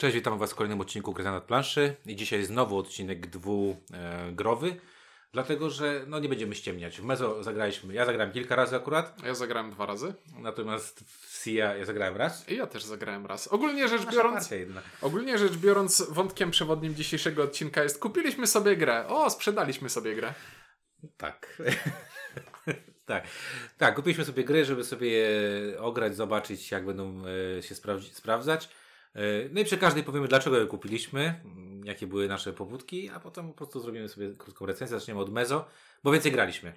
Cześć, witam Was w kolejnym odcinku Gry na planszy i dzisiaj znowu odcinek dwugrowy, dlatego że no nie będziemy ściemniać. W Mezo zagraliśmy, ja zagrałem kilka razy akurat, Ja zagrałem dwa razy natomiast w Sia ja zagrałem raz. i ja też zagrałem raz. Ogólnie rzecz biorąc, partia jedna. ogólnie rzecz biorąc, wątkiem przewodnim dzisiejszego odcinka jest kupiliśmy sobie grę. O, sprzedaliśmy sobie grę. Tak. tak. Tak, kupiliśmy sobie gry, żeby sobie je ograć, zobaczyć jak będą e, się sprawdzi- sprawdzać. E, No i przy każdej powiemy, dlaczego je kupiliśmy, m, jakie były nasze pobudki, a potem po prostu zrobimy sobie krótką recenzję. Zaczniemy od Mezo, bo więcej graliśmy.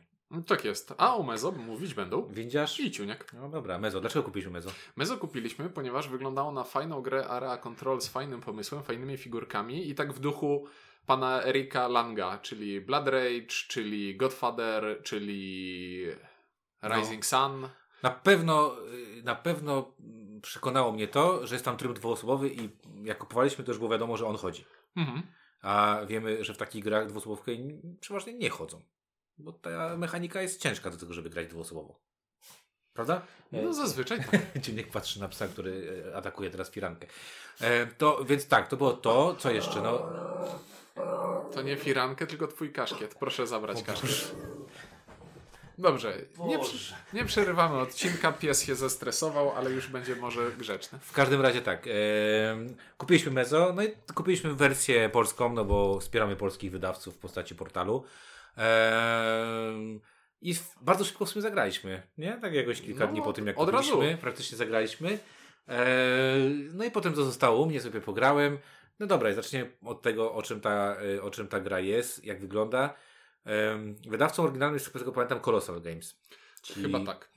Tak jest. A o Mezo mówić będą Windziarz? i Ciuniek. No dobra, Mezo. Dlaczego kupiliśmy Mezo? Mezo kupiliśmy, ponieważ wyglądało na fajną grę Area Control z fajnym pomysłem, fajnymi figurkami i tak w duchu pana Erika Langa, czyli Blood Rage, czyli Godfather, czyli Rising Sun. Na pewno, y, na pewno mm, przekonało mnie to, że jest tam tryb dwuosobowy i jak kupowaliśmy, to już było wiadomo, że on chodzi. Mhm. A wiemy, że w takich grach dwuosobówkę przeważnie nie chodzą. Bo ta mechanika jest ciężka do tego, żeby grać dwuosobowo. Prawda? No zazwyczaj tak. Dziennik patrzy na psa, który e, atakuje teraz firankę. E, to, więc tak, to było to. Co jeszcze? No, To nie firankę, tylko twój kaszkiet. Proszę zabrać kaszkiet. Dobrze, nie, przy- nie przerywamy odcinka, pies się zestresował, ale już będzie może grzeczny. W każdym razie tak. E, kupiliśmy Mezo, no i kupiliśmy wersję polską, no bo wspieramy polskich wydawców w postaci portalu. E, I w, bardzo szybko w sumie zagraliśmy, nie? Tak jakoś kilka No, dni po tym, jak od kupiliśmy, razu. praktycznie zagraliśmy. E, no i potem to zostało u mnie, sobie pograłem. No dobra, zaczniemy od tego, o czym ta, e, o czym ta gra jest, jak wygląda. Wydawcą oryginalnym jest, z tego pamiętam, Colossal Games. Czyli- Chyba tak.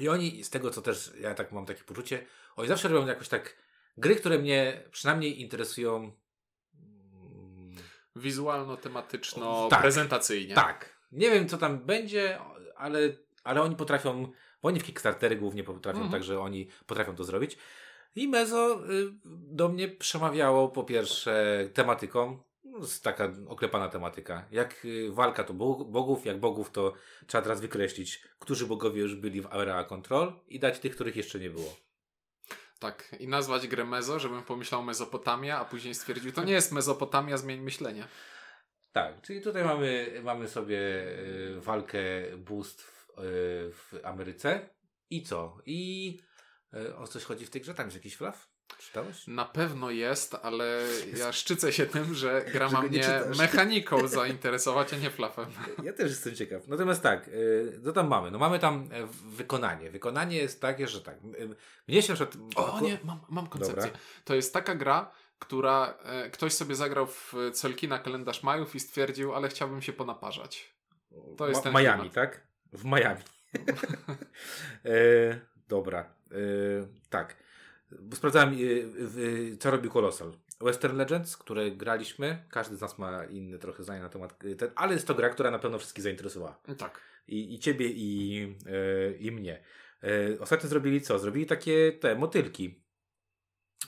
i oni, z tego co też ja tak mam takie poczucie, oni zawsze robią jakoś tak gry, które mnie przynajmniej interesują. mm, Wizualno-tematyczno, Tak. prezentacyjnie. Tak. Nie wiem co tam będzie, ale, ale oni potrafią, bo oni w Kickstartery głównie potrafią, Mhm. także oni potrafią to zrobić. I Mezo y, do mnie przemawiało po pierwsze tematyką, taka oklepana tematyka. Jak y, walka to bog- bogów, jak bogów to trzeba teraz wykreślić, którzy bogowie już byli w Area Control i dać tych, których jeszcze nie było. tak. I nazwać grę Mezo, żebym pomyślał Mezopotamia, a później stwierdził, to nie jest Mezopotamia, zmień myślenie. Tak, czyli tutaj mamy, mamy sobie y, walkę bóstw y, w Ameryce. I co? I o coś chodzi w tej grze? Tam jest jakiś flaw? Czytałeś? Na pewno jest, ale ja szczycę się tym, że gra ma mnie czytasz. mechaniką zainteresować, a nie flafem. Ja też jestem ciekaw. Natomiast tak, y, co tam mamy? No mamy tam e, wykonanie. Wykonanie jest takie, że tak. y, Mnie się przykład... O nie, mam, mam koncepcję. Dobra. To jest taka gra, która e, ktoś sobie zagrał w Celki na kalendarz Majów i stwierdził, ale chciałbym się ponaparzać. to jest Ma- ten Miami, klimat. tak? W Miami. e, dobra. E, tak. Bo sprawdzałem, w- co robi Colossal. Western Legends, które graliśmy. Każdy z nas ma inne trochę zdanie na temat. e, Ten, ale jest to gra, która na pewno wszystkich zainteresowała. Tak. I, i ciebie, i, e, i mnie. Ostatnio zrobili co? Zrobili takie te motylki.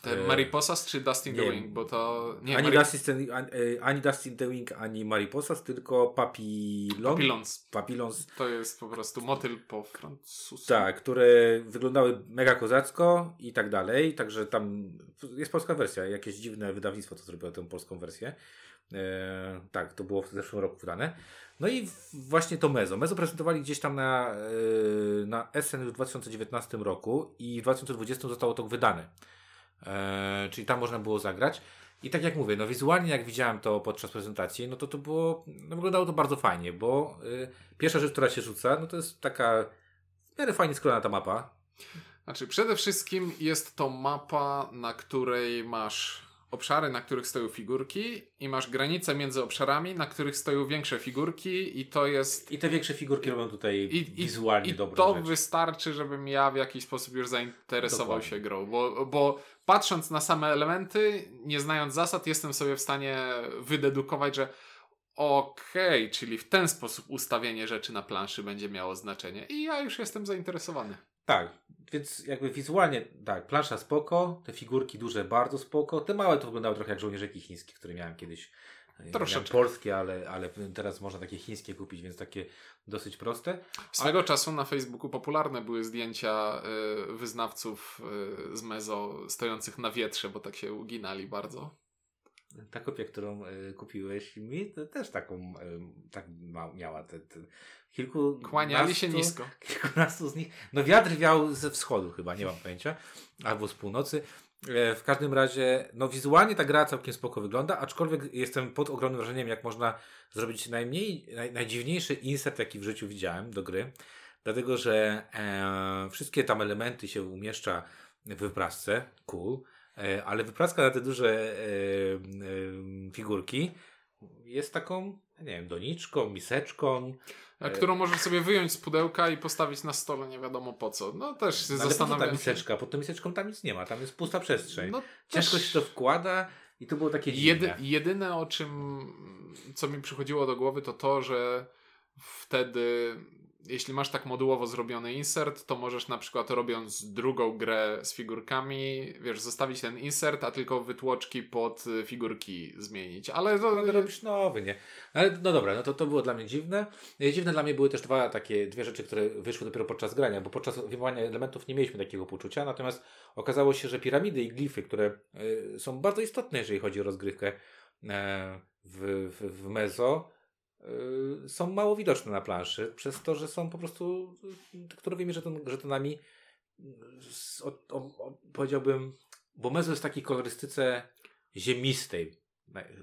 E, Mariposas czy Dustin nie. the Wing, bo to... Nie, ani, Mari- Dustin, ani, e, ani Dustin the Wing, ani Mariposas, tylko Papillon. Papillons. Papillons. To jest po prostu motyl po francusku. Tak, które wyglądały mega kozacko i tak dalej. Także tam jest polska wersja. Jakieś dziwne wydawnictwo to zrobiło tę polską wersję. E, tak, to było w zeszłym roku wydane. No i właśnie to Mezo. Mezo prezentowali gdzieś tam na, e, na SN w 2019 roku i w 2020 zostało to wydane. E, czyli tam można było zagrać. I tak jak mówię, no wizualnie jak widziałem to podczas prezentacji, no to to było, no wyglądało to bardzo fajnie, bo y, pierwsza rzecz, która się rzuca, no to jest taka w miarę fajnie skrojona ta mapa. Znaczy, przede wszystkim jest to mapa, na której masz obszary, na których stoją figurki i masz granice między obszarami, na których stoją większe figurki i to jest... I te większe figurki robią tutaj I, i, wizualnie i dobrą to rzecz. wystarczy, żebym ja w jakiś sposób już zainteresował Dokładnie. się grą, bo, bo patrząc na same elementy, nie znając zasad, jestem sobie w stanie wydedukować, że okej, czyli w ten sposób ustawienie rzeczy na planszy będzie miało znaczenie i ja już jestem zainteresowany. Tak, więc jakby wizualnie, tak, plansza spoko, te figurki duże bardzo spoko, te małe to wyglądały trochę jak żołnierzyki chińskie, które miałem kiedyś Troszeczkę. polskie, ale, ale teraz można takie chińskie kupić, więc takie dosyć proste. Swego czasu na Facebooku popularne były zdjęcia y, wyznawców y, z Mezo stojących na wietrze, bo tak się uginali bardzo. Ta kopia, którą y, kupiłeś mi, to też taką y, tak miała te, te kilku Kłaniali się nisko. Kilkunastu z nich. No wiatr wiał ze wschodu chyba, nie mam pojęcia, albo z północy. E, w każdym razie, no wizualnie ta gra całkiem spoko wygląda, aczkolwiek jestem pod ogromnym wrażeniem, jak można zrobić najmniej, naj, najdziwniejszy insert, jaki w życiu widziałem do gry. Dlatego, że e, wszystkie tam elementy się umieszcza w wyprasce, cool, e, ale wypraska na te duże e, e, figurki jest taką, nie wiem, doniczką, miseczką. A, którą możesz sobie wyjąć z pudełka i postawić na stole, nie wiadomo po co. No też się No, ale po co ta zastanawiam miseczka? Pod tą miseczką tam nic nie ma, tam jest pusta przestrzeń. No, Ciężko też się to wkłada i to było takie Jedy, dziwne. jedyne o czym, co mi przychodziło do głowy, to to, że wtedy, jeśli masz tak modułowo zrobiony insert, to możesz na przykład robiąc drugą grę z figurkami, wiesz, zostawić ten insert, a tylko wytłoczki pod y, figurki zmienić. Ale to, Ale robisz nowy, nie? Ale no dobra, no to, to było dla mnie dziwne. E, Dziwne dla mnie były też dwa takie, dwie rzeczy, które wyszły dopiero podczas grania, bo podczas wywołania elementów nie mieliśmy takiego poczucia, natomiast okazało się, że piramidy i glify, które y, są bardzo istotne, jeżeli chodzi o rozgrywkę e, w, w, w Mezo, y, są mało widoczne na planszy, przez to, że są po prostu y, żeton, żetonami z, o, o, o, powiedziałbym, bo Mezo jest w takiej kolorystyce ziemistej.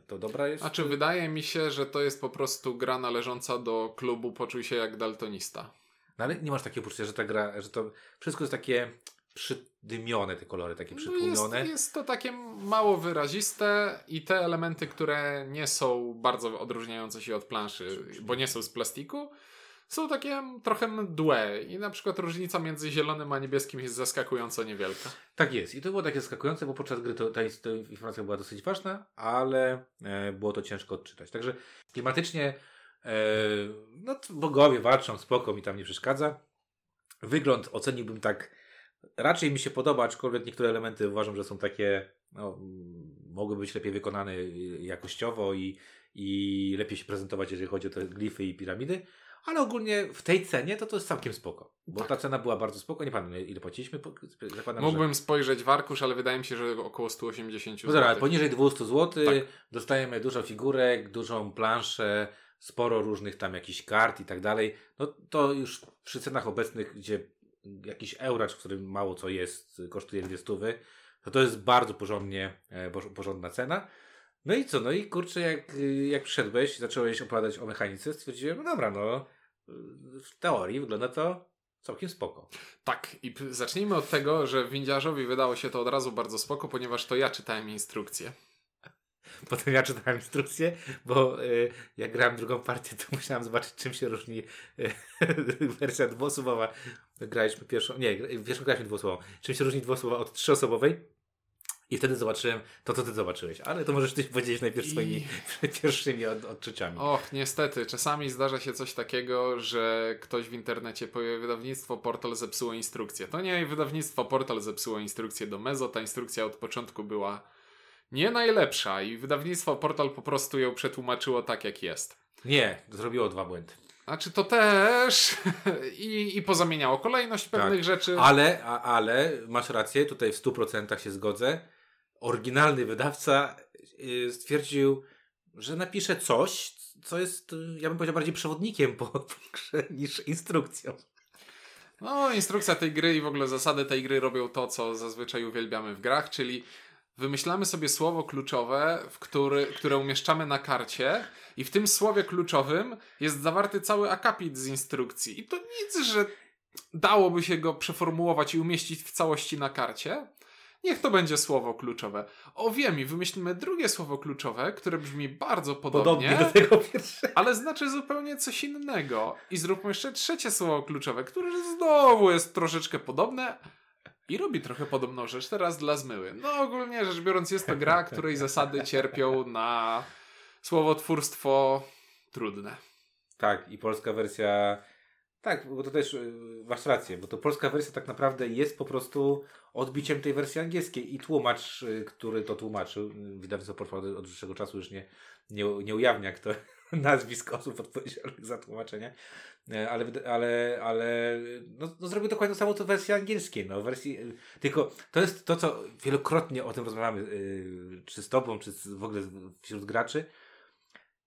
To dobra jest? A czy wydaje mi się, że to jest po prostu gra należąca do klubu Poczuj się jak daltonista. No ale nie masz takiego poczucia, że ta gra, że to wszystko jest takie przydymione, te kolory, takie No przytłumione. jest, jest to takie mało wyraziste i te elementy, które nie są bardzo odróżniające się od planszy, bo nie są z plastiku, są takie trochę mdłe i na przykład różnica między zielonym a niebieskim jest zaskakująco niewielka. Tak jest. I to było takie zaskakujące, bo podczas gry to, ta, ta informacja była dosyć ważna, ale e, było to ciężko odczytać. Także klimatycznie e, no, bogowie walczą, spoko, mi tam nie przeszkadza. Wygląd oceniłbym tak, raczej mi się podoba, aczkolwiek niektóre elementy uważam, że są takie, no, mm, mogły być lepiej wykonane y, jakościowo i, i lepiej się prezentować, jeżeli chodzi o te glify i piramidy. Ale ogólnie w tej cenie to to jest całkiem spoko. Bo ta cena była bardzo spoko. Nie pamiętam ile płaciliśmy. Zakładam, że... Mógłbym spojrzeć w arkusz, ale wydaje mi się, że około 180 No zł. dobra, ale poniżej 200 zł Tak. dostajemy dużo figurek, dużą planszę, sporo różnych tam jakichś kart i tak dalej. No to już przy cenach obecnych, gdzie jakiś euracz, w którym mało co jest, kosztuje dwie stówy, to to jest bardzo porządnie, e, porz- porządna cena. No i co? No i kurczę, jak, y, jak przyszedłeś, zacząłeś opowiadać o mechanice, stwierdziłem, no dobra, no y, w teorii wygląda to całkiem spoko. Tak, i zacznijmy od tego, że windziarzowi wydało się to od razu bardzo spoko, ponieważ to ja czytałem instrukcję. Potem ja czytałem instrukcję, bo y, jak grałem drugą partię, to musiałem zobaczyć, czym się różni y, wersja dwuosobowa. Graliśmy pierwszą, nie, pierwszą graliśmy dwuosobową. Czym się różni dwuosobowa od trzyosobowej? I wtedy zobaczyłem to, co ty zobaczyłeś. Ale to możesz ty powiedzieć najpierw I- swoimi pierwszymi od, odczuciami. Och, niestety, czasami zdarza się coś takiego, że ktoś w internecie powie, wydawnictwo Portal zepsuło instrukcję. To nie wydawnictwo Portal zepsuło instrukcję do Mezo, ta instrukcja od początku była nie najlepsza i wydawnictwo Portal po prostu ją przetłumaczyło tak, jak jest. Nie, zrobiło dwa błędy. Znaczy to też i, i pozamieniało kolejność pewnych Tak. rzeczy. Ale, a, ale masz rację, tutaj w 100% się zgodzę. Oryginalny wydawca y, stwierdził, że napisze coś, co jest, y, ja bym powiedział, bardziej przewodnikiem po po grze niż instrukcją. No, instrukcja tej gry i w ogóle zasady tej gry robią to, co zazwyczaj uwielbiamy w grach, czyli wymyślamy sobie słowo kluczowe, w który, które umieszczamy na karcie i w tym słowie kluczowym jest zawarty cały akapit z instrukcji. I to nic, że dałoby się go przeformułować i umieścić w całości na karcie. Niech to będzie słowo kluczowe. O wiem, i wymyślimy drugie słowo kluczowe, które brzmi bardzo podobnie, Podobnie do tego pierwszego. ale znaczy zupełnie coś innego. I zróbmy jeszcze trzecie słowo kluczowe, które znowu jest troszeczkę podobne i robi trochę podobną rzecz teraz dla zmyły. No ogólnie rzecz biorąc jest to gra, której zasady cierpią na słowotwórstwo trudne. Tak, i polska wersja Tak, bo to też y, masz rację, bo to polska wersja tak naprawdę jest po prostu odbiciem tej wersji angielskiej i tłumacz, y, który to tłumaczył, y, wydawnictwo Portfolio od dłuższego czasu już nie, nie, nie ujawnia kto nazwisk osób odpowiedzialnych za tłumaczenie, E, ale, ale, ale no, no zrobił dokładnie to samo co w wersji angielskiej. No, wersji, y, tylko to jest to, co wielokrotnie o tym rozmawiamy, y, czy z tobą, czy z, w ogóle wśród graczy,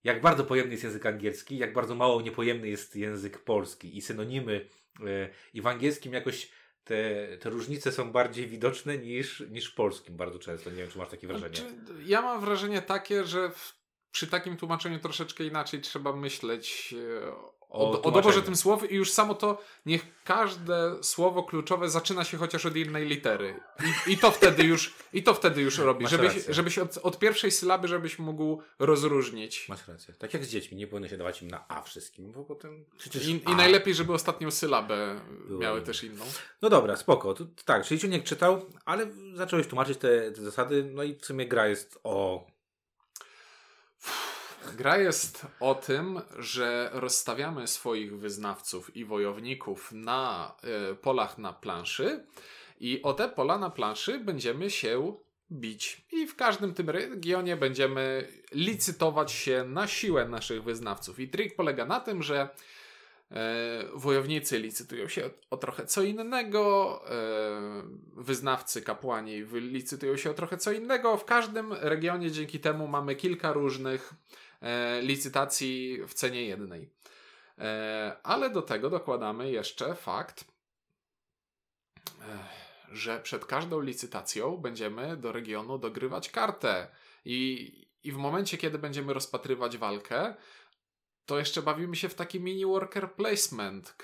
jak bardzo pojemny jest język angielski, jak bardzo mało niepojemny jest język polski i synonimy e, i w angielskim jakoś te, te różnice są bardziej widoczne niż, niż w polskim bardzo często. Nie wiem, czy masz takie wrażenie. Znaczy, ja mam wrażenie takie, że w, przy takim tłumaczeniu troszeczkę inaczej trzeba myśleć e, O o, o doborze tym słów i już samo to, niech każde słowo kluczowe zaczyna się chociaż od jednej litery. I, i to wtedy już, i to wtedy już robi. Masz Żebyś, rację. żebyś od, od pierwszej sylaby, żebyś mógł rozróżnić. Masz rację. Tak jak z dziećmi, nie powinno się dawać im na A wszystkim, bo potem przecież I, A. I najlepiej, żeby ostatnią sylabę miały też inną. No dobra, spoko. Tu, tak, czyli Ciuniek czytał, ale zacząłeś tłumaczyć te, te zasady, no i w sumie gra jest o... Gra jest o tym, że rozstawiamy swoich wyznawców i wojowników na e, polach na planszy i o te pola na planszy będziemy się bić. I w każdym tym regionie będziemy licytować się na siłę naszych wyznawców. I trik polega na tym, że e, wojownicy licytują się o, o trochę co innego, e, wyznawcy, kapłani licytują się o trochę co innego. W każdym regionie dzięki temu mamy kilka różnych licytacji w cenie jednej. E, ale do tego dokładamy jeszcze fakt, e, że przed każdą licytacją będziemy do regionu dogrywać kartę. I, I w momencie, kiedy będziemy rozpatrywać walkę, to jeszcze bawimy się w taki mini worker placement,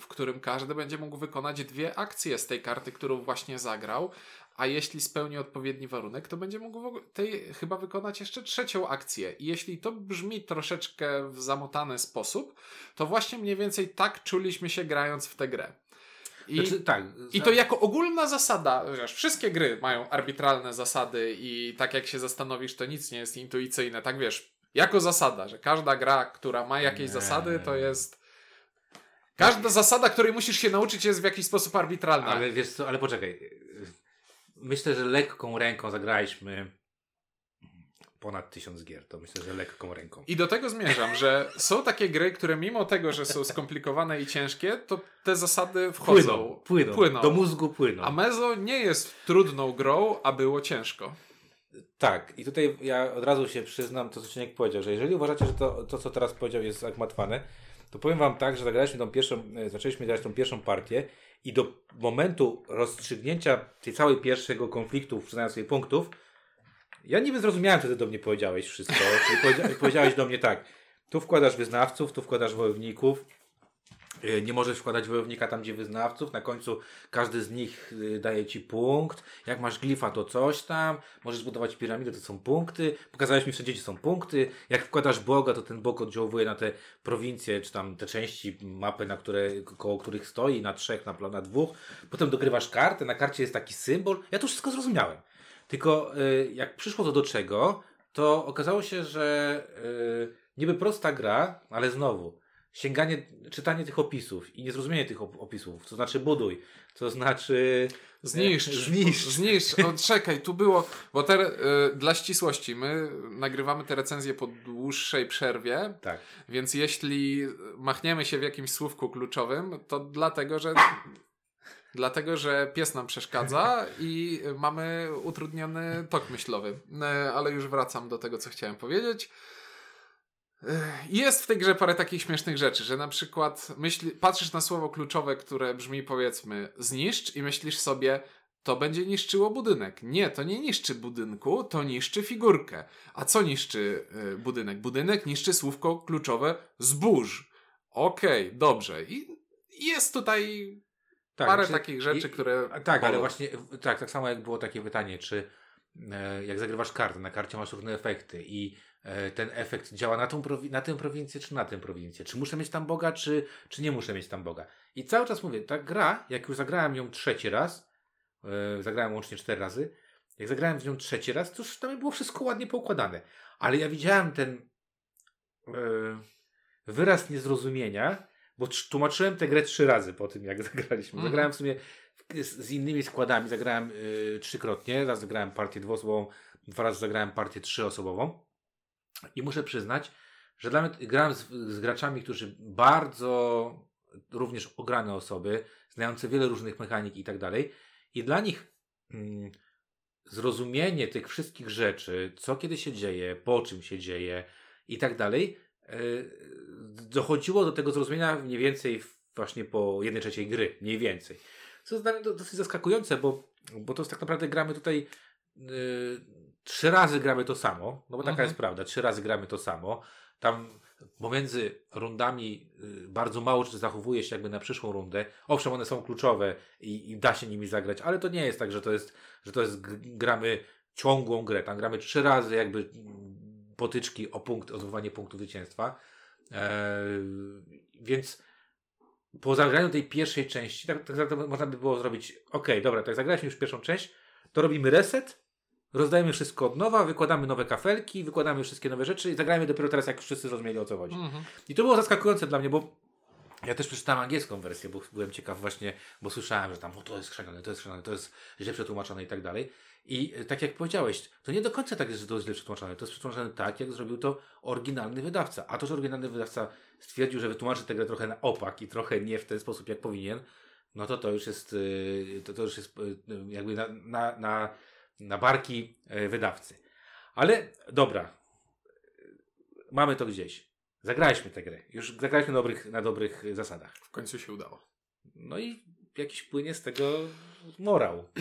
w którym każdy będzie mógł wykonać dwie akcje z tej karty, którą właśnie zagrał, a jeśli spełni odpowiedni warunek, to będzie mógł tej, chyba wykonać jeszcze trzecią akcję. I jeśli to brzmi troszeczkę w zamotany sposób, to właśnie mniej więcej tak czuliśmy się grając w tę grę. I, Znaczy, tak. i to jako ogólna zasada, wiesz, wszystkie gry mają arbitralne zasady i tak jak się zastanowisz, to nic nie jest intuicyjne. Tak wiesz, jako zasada, że każda gra, która ma jakieś Nie. zasady, to jest. Każda zasada, której musisz się nauczyć, jest w jakiś sposób arbitralna. Ale wiesz co, ale poczekaj. Myślę, że lekką ręką zagraliśmy ponad tysiąc gier. To myślę, że lekką ręką. I do tego zmierzam, że są takie gry, które mimo tego, że są skomplikowane i ciężkie, to te zasady wchodzą. Płyną, płyną. Do mózgu płyną. A Mezo nie jest trudną grą, a było ciężko. Tak, i tutaj ja od razu się przyznam to, co Cieniek powiedział, że jeżeli uważacie, że to, to co teraz powiedział jest zagmatwane, to powiem Wam tak, że zagraliśmy tą pierwszą, e, zaczęliśmy grać tą pierwszą partię i do momentu rozstrzygnięcia tej całej pierwszego konfliktu, przyznając sobie punktów, ja niby zrozumiałem, co Ty do mnie powiedziałeś wszystko, czyli powiedzia powiedziałeś do mnie tak, tu wkładasz wyznawców, tu wkładasz wojowników, Nie możesz wkładać wojownika tam, gdzie wyznawców. Na końcu każdy z nich y, daje ci punkt. Jak masz glifa, to coś tam. Możesz budować piramidę, to są punkty. Pokazałeś mi wszędzie, gdzie są punkty. Jak wkładasz Boga, to ten Bóg oddziałuje na te prowincje, czy tam te części mapy, na które, koło których stoi, na trzech, na, na dwóch. Potem dogrywasz kartę, na karcie jest taki symbol. Ja to wszystko zrozumiałem. Tylko y, jak przyszło to do czego, to okazało się, że y, niby prosta gra, ale znowu sięganie, czytanie tych opisów i niezrozumienie tych op- opisów, to znaczy buduj, to znaczy Zniszcz. Zniszcz. Zniszcz. O, czekaj, tu było. Bo te, y, dla ścisłości, my nagrywamy te recenzje po dłuższej przerwie, tak. więc jeśli machniemy się w jakimś słówku kluczowym, to dlatego, że. Dlatego, że pies nam przeszkadza i mamy utrudniony tok myślowy. E, Ale już wracam do tego, co chciałem powiedzieć. Jest w tej grze parę takich śmiesznych rzeczy, że na przykład myśli, patrzysz na słowo kluczowe, które brzmi powiedzmy zniszcz i myślisz sobie, to będzie niszczyło budynek. Nie, to nie niszczy budynku, to niszczy figurkę. A co niszczy y, budynek? Budynek niszczy słówko kluczowe zbóż. Okej, dobrze. I jest tutaj tak parę znaczy- takich rzeczy, i- które. Tak, ale bolą. właśnie, tak, tak samo jak było takie pytanie, czy jak zagrywasz kartę, na karcie masz różne efekty i e, ten efekt działa na, tą na tę prowincję, czy na tę prowincję. Czy muszę mieć tam Boga, czy, czy nie muszę mieć tam Boga. I cały czas mówię, ta gra, jak już zagrałem ją trzeci raz, e, zagrałem łącznie cztery razy, jak zagrałem w nią trzeci raz, to już tam było wszystko ładnie poukładane. Ale ja widziałem ten e, wyraz niezrozumienia bo tłumaczyłem tę grę trzy razy po tym, jak zagraliśmy. Mhm. Zagrałem w sumie z, innymi składami, zagrałem y, trzykrotnie. Raz zagrałem partię dwuosobową, dwa razy zagrałem partię trzyosobową. I muszę przyznać, że dla mnie grałem z, z graczami, którzy bardzo również ograne osoby, znające wiele różnych mechanik i tak dalej. I dla nich mm, zrozumienie tych wszystkich rzeczy, co kiedy się dzieje, po czym się dzieje i tak dalej, yy, dochodziło do tego zrozumienia mniej więcej właśnie po jednej trzeciej gry, mniej więcej. Co jest dla mnie dosyć zaskakujące, bo, bo to jest tak naprawdę gramy tutaj yy, trzy razy gramy to samo, no bo taka Mhm. jest prawda, trzy razy gramy to samo. Tam pomiędzy rundami y, bardzo mało czy zachowuje się jakby na przyszłą rundę. Owszem, one są kluczowe i, i da się nimi zagrać, ale to nie jest tak, że to jest, że to jest gramy ciągłą grę. Tam gramy trzy razy jakby mm, potyczki o punkt, o zdobywanie punktu zwycięstwa. Eee, więc po zagraniu tej pierwszej części, tak, tak naprawdę można by było zrobić, ok, dobra, tak zagraliśmy już pierwszą część, to robimy reset, rozdajemy wszystko od nowa, wykładamy nowe kafelki, wykładamy wszystkie nowe rzeczy i zagrajmy dopiero teraz, jak wszyscy zrozumieli o co chodzi. Mhm. I to było zaskakujące dla mnie, bo ja też przeczytałem angielską wersję, bo byłem ciekaw właśnie, bo słyszałem, że tam o, to jest chrzanione, to jest chrzanione, to jest źle przetłumaczone i tak dalej. I e, tak jak powiedziałeś, to nie do końca tak jest, że to jest źle przetłumaczone. To jest przetłumaczone tak, jak zrobił to oryginalny wydawca. A to, że oryginalny wydawca stwierdził, że wytłumaczy tę grę trochę na opak i trochę nie w ten sposób, jak powinien, no to to już jest, y, to, to już jest y, jakby na, na, na, na barki wydawcy. Ale dobra, mamy to gdzieś. Zagraliśmy tę grę. Już zagraliśmy na dobrych, na dobrych zasadach. W końcu się udało. No i jakiś płynie z tego morał.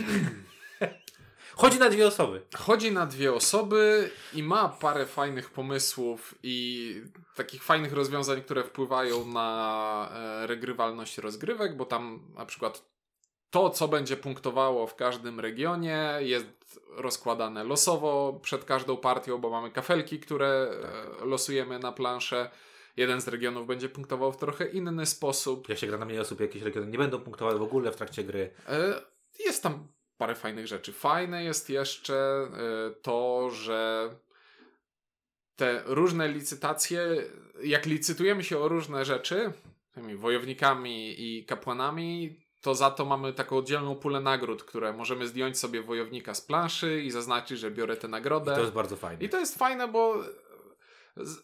Chodzi na dwie osoby. Chodzi na dwie osoby i ma parę fajnych pomysłów i takich fajnych rozwiązań, które wpływają na e, regrywalność rozgrywek, bo tam na przykład to, co będzie punktowało w każdym regionie, jest rozkładane losowo przed każdą partią, bo mamy kafelki, które e, losujemy na planszę. Jeden z regionów będzie punktował w trochę inny sposób. Jak się gra na mniej osób, jakieś regiony nie będą punktowały w ogóle w trakcie gry. E, Jest tam parę fajnych rzeczy. Fajne jest jeszcze e, to, że te różne licytacje, jak licytujemy się o różne rzeczy, tymi wojownikami i kapłanami, to za to mamy taką oddzielną pulę nagród, które możemy zdjąć sobie wojownika z planszy i zaznaczyć, że biorę tę I nagrodę. to jest bardzo fajne. I to jest fajne, bo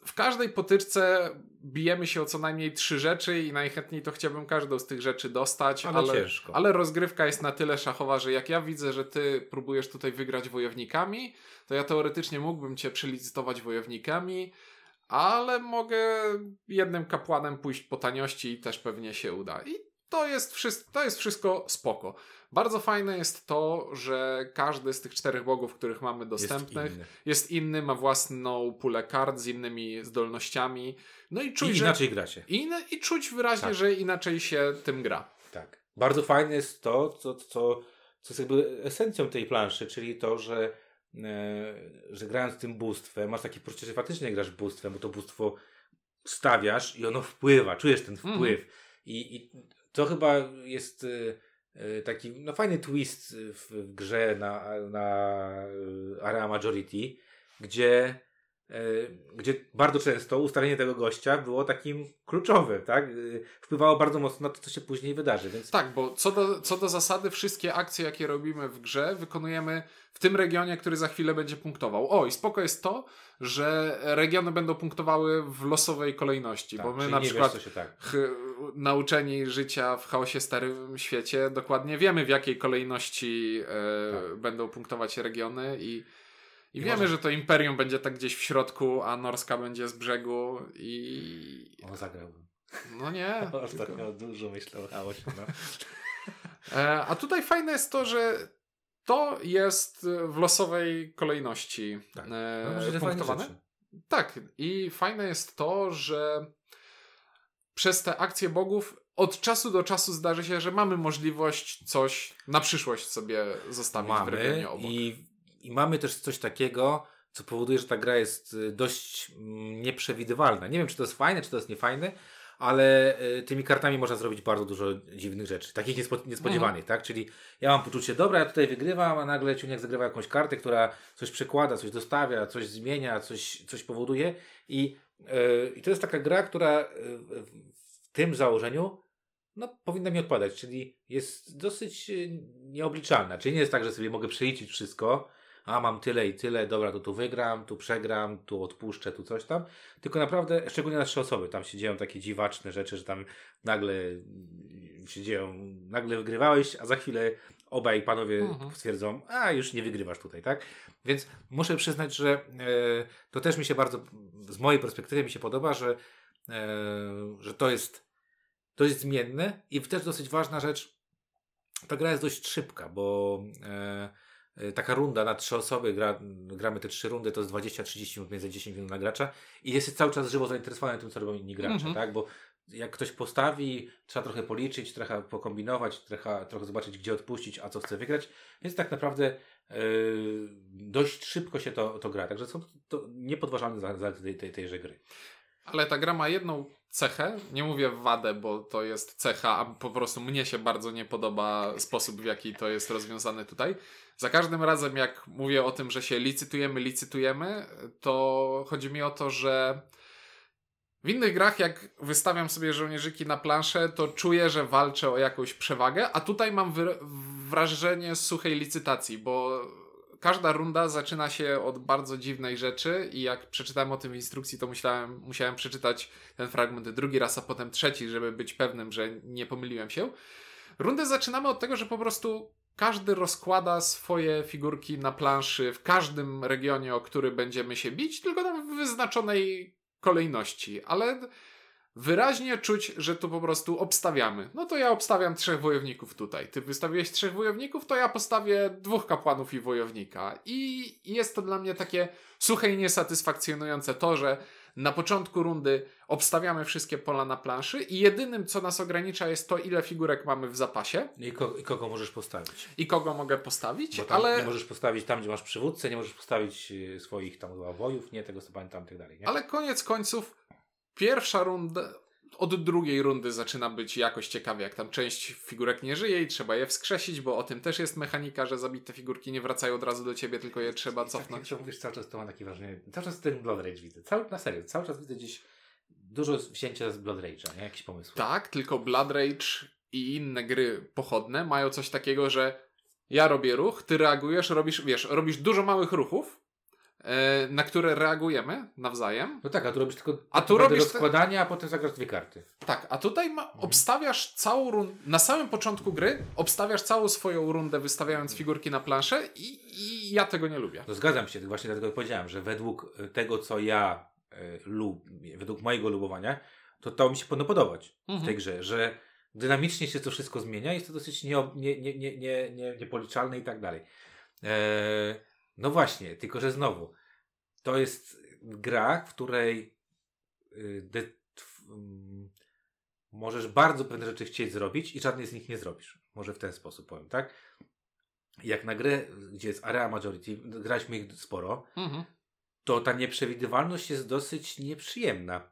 w każdej potyczce bijemy się o co najmniej trzy rzeczy i najchętniej to chciałbym każdą z tych rzeczy dostać, Ale ale, ale rozgrywka jest na tyle szachowa, że jak ja widzę, że ty próbujesz tutaj wygrać wojownikami, to ja teoretycznie mógłbym cię przelicytować wojownikami, ale mogę jednym kapłanem pójść po taniości i też pewnie się uda. I to jest, wszystko, to jest wszystko spoko. Bardzo fajne jest to, że każdy z tych czterech bogów, których mamy dostępnych, Jest inny. jest inny, ma własną pulę kart z innymi zdolnościami. No i czuć, I że... inaczej gra się. I, inne- I czuć wyraźnie, Tak. że inaczej się tym gra. Tak. Bardzo fajne jest to, co, co, co jest jakby esencją tej planszy, czyli to, że, e, że grając tym bóstwem, masz takie poczucie, że faktycznie grasz bóstwem, bo to bóstwo stawiasz i ono wpływa, czujesz ten wpływ. I, I to chyba jest e, taki no, fajny twist w, w grze na, na e, Area Majority, gdzie e, gdzie bardzo często ustalenie tego gościa było takim kluczowym, tak? Y, Wpływało bardzo mocno na to, co się później wydarzy, więc Tak, bo co do, co do zasady, wszystkie akcje, jakie robimy w grze, wykonujemy w tym regionie, który za chwilę będzie punktował. O, i spoko jest to, że regiony będą punktowały w losowej kolejności, tak, bo my na przykład Wiesz, tak. Nauczeni życia w chaosie starym świecie, dokładnie wiemy w jakiej kolejności e, Tak. będą punktować regiony i, i, I wiemy, może- że to Imperium będzie tak gdzieś w środku, a Norska będzie z brzegu i O, zagrałbym. no nie. tylko- Ostatnio dużo myślał o chaosie. No. E, a tutaj fajne jest to, że to jest w losowej kolejności Tak. e, No, punktowane. Tak, i fajne jest to, że przez te akcje bogów od czasu do czasu zdarzy się, że mamy możliwość coś na przyszłość sobie zostawić w Mamy regionie obok. i, i mamy też coś takiego, co powoduje, że ta gra jest y, dość mm, nieprzewidywalna. Nie wiem, czy to jest fajne, czy to jest niefajne, ale y, tymi kartami można zrobić bardzo dużo dziwnych rzeczy, takich niespo, niespodziewanych, tak? Czyli ja mam poczucie, dobra, ja tutaj wygrywam, a nagle Ciuniek zagrywa jakąś kartę, która coś przekłada, coś dostawia, coś zmienia, coś, coś powoduje i, i to jest taka gra, która y, w tym założeniu no, powinna mi odpadać, czyli jest dosyć y, nieobliczalna. Czyli nie jest tak, że sobie mogę przeliczyć wszystko, a mam tyle i tyle, dobra, to tu wygram, tu przegram, tu odpuszczę, tu coś tam. Tylko naprawdę, szczególnie na trzy osoby, tam się dzieją takie dziwaczne rzeczy, że tam nagle się dzieją, nagle wygrywałeś, a za chwilę obaj panowie Mhm. stwierdzą, a już nie wygrywasz tutaj, tak? Więc muszę przyznać, że e, to też mi się bardzo, z mojej perspektywy mi się podoba, że, e, że to jest, to jest zmienne i też dosyć ważna rzecz, ta gra jest dość szybka, bo e, e, taka runda na trzy osoby, gra, gramy te trzy rundy, to jest 20-30 minut między 10 minut na gracza i jest cały czas żywo zainteresowany tym, co robią inni gracze, Mhm. tak? Bo jak ktoś postawi, trzeba trochę policzyć, trochę pokombinować, trochę, trochę zobaczyć, gdzie odpuścić, a co chce wygrać. Więc tak naprawdę yy, dość szybko się to, to gra. Także są to niepodważalne za- zalety tej, tej, tejże gry. Ale ta gra ma jedną cechę, nie mówię wadę, bo to jest cecha, a po prostu mnie się bardzo nie podoba sposób, w jaki to jest rozwiązane tutaj. Za każdym razem, jak mówię o tym, że się licytujemy, licytujemy, to chodzi mi o to, że w innych grach, jak wystawiam sobie żołnierzyki na planszę, to czuję, że walczę o jakąś przewagę, a tutaj mam wrażenie suchej licytacji, bo każda runda zaczyna się od bardzo dziwnej rzeczy i jak przeczytałem o tym w instrukcji, to musiałem, musiałem przeczytać ten fragment drugi raz, a potem trzeci, żeby być pewnym, że nie pomyliłem się. Rundę zaczynamy od tego, że po prostu każdy rozkłada swoje figurki na planszy w każdym regionie, o który będziemy się bić, tylko w wyznaczonej kolejności, ale wyraźnie czuć, że tu po prostu obstawiamy. No to ja obstawiam trzech wojowników tutaj. Ty wystawiłeś trzech wojowników, to ja postawię dwóch kapłanów i wojownika. I jest to dla mnie takie suche i niesatysfakcjonujące to, że na początku rundy obstawiamy wszystkie pola na planszy i jedynym, co nas ogranicza, jest to, ile figurek mamy w zapasie I, ko- i kogo możesz postawić? i kogo mogę postawić, ale... nie możesz postawić tam, gdzie masz przywódcę, nie możesz postawić y, swoich tam wojów, nie, tego co pamiętam, i tak dalej. Nie? Ale koniec końców, pierwsza runda, od drugiej rundy zaczyna być jakoś ciekawie, jak tam część figurek nie żyje i trzeba je wskrzesić, bo o tym też jest mechanika, że zabite figurki nie wracają od razu do ciebie, tylko je trzeba I tak, cofnąć. jak to mówisz, cały czas to mam takie wrażenie, cały czas ten Blood Rage widzę, cały, na serio, cały czas widzę gdzieś dużo wzięcia z Blood Rage'a, nie? Jakiś pomysł. Tak, tylko Blood Rage i inne gry pochodne mają coś takiego, że ja robię ruch, ty reagujesz, robisz, wiesz, robisz dużo małych ruchów, na które reagujemy nawzajem. No tak, a tu robisz tylko A tu robisz te- rozkładanie, a potem zagrasz dwie karty. Tak, a tutaj ma, Mhm. obstawiasz całą rundę. Na samym początku gry obstawiasz całą swoją rundę, wystawiając figurki na planszę, i, i ja tego nie lubię. No zgadzam się, właśnie dlatego powiedziałem, że według y, tego, co ja y, lub, według mojego lubowania, to to mi się powinno podobać w tej Mhm. grze, że dynamicznie się to wszystko zmienia, jest to dosyć nie, nie, nie, nie, nie, nie, niepoliczalne i tak dalej. Eee, no właśnie, tylko że znowu, to jest gra, w której y, de, tw, mm, możesz bardzo pewne rzeczy chcieć zrobić i żadnej z nich nie zrobisz. Może w ten sposób powiem, tak? Jak na grę, gdzie jest area majority, graliśmy ich sporo, Mhm. to ta nieprzewidywalność jest dosyć nieprzyjemna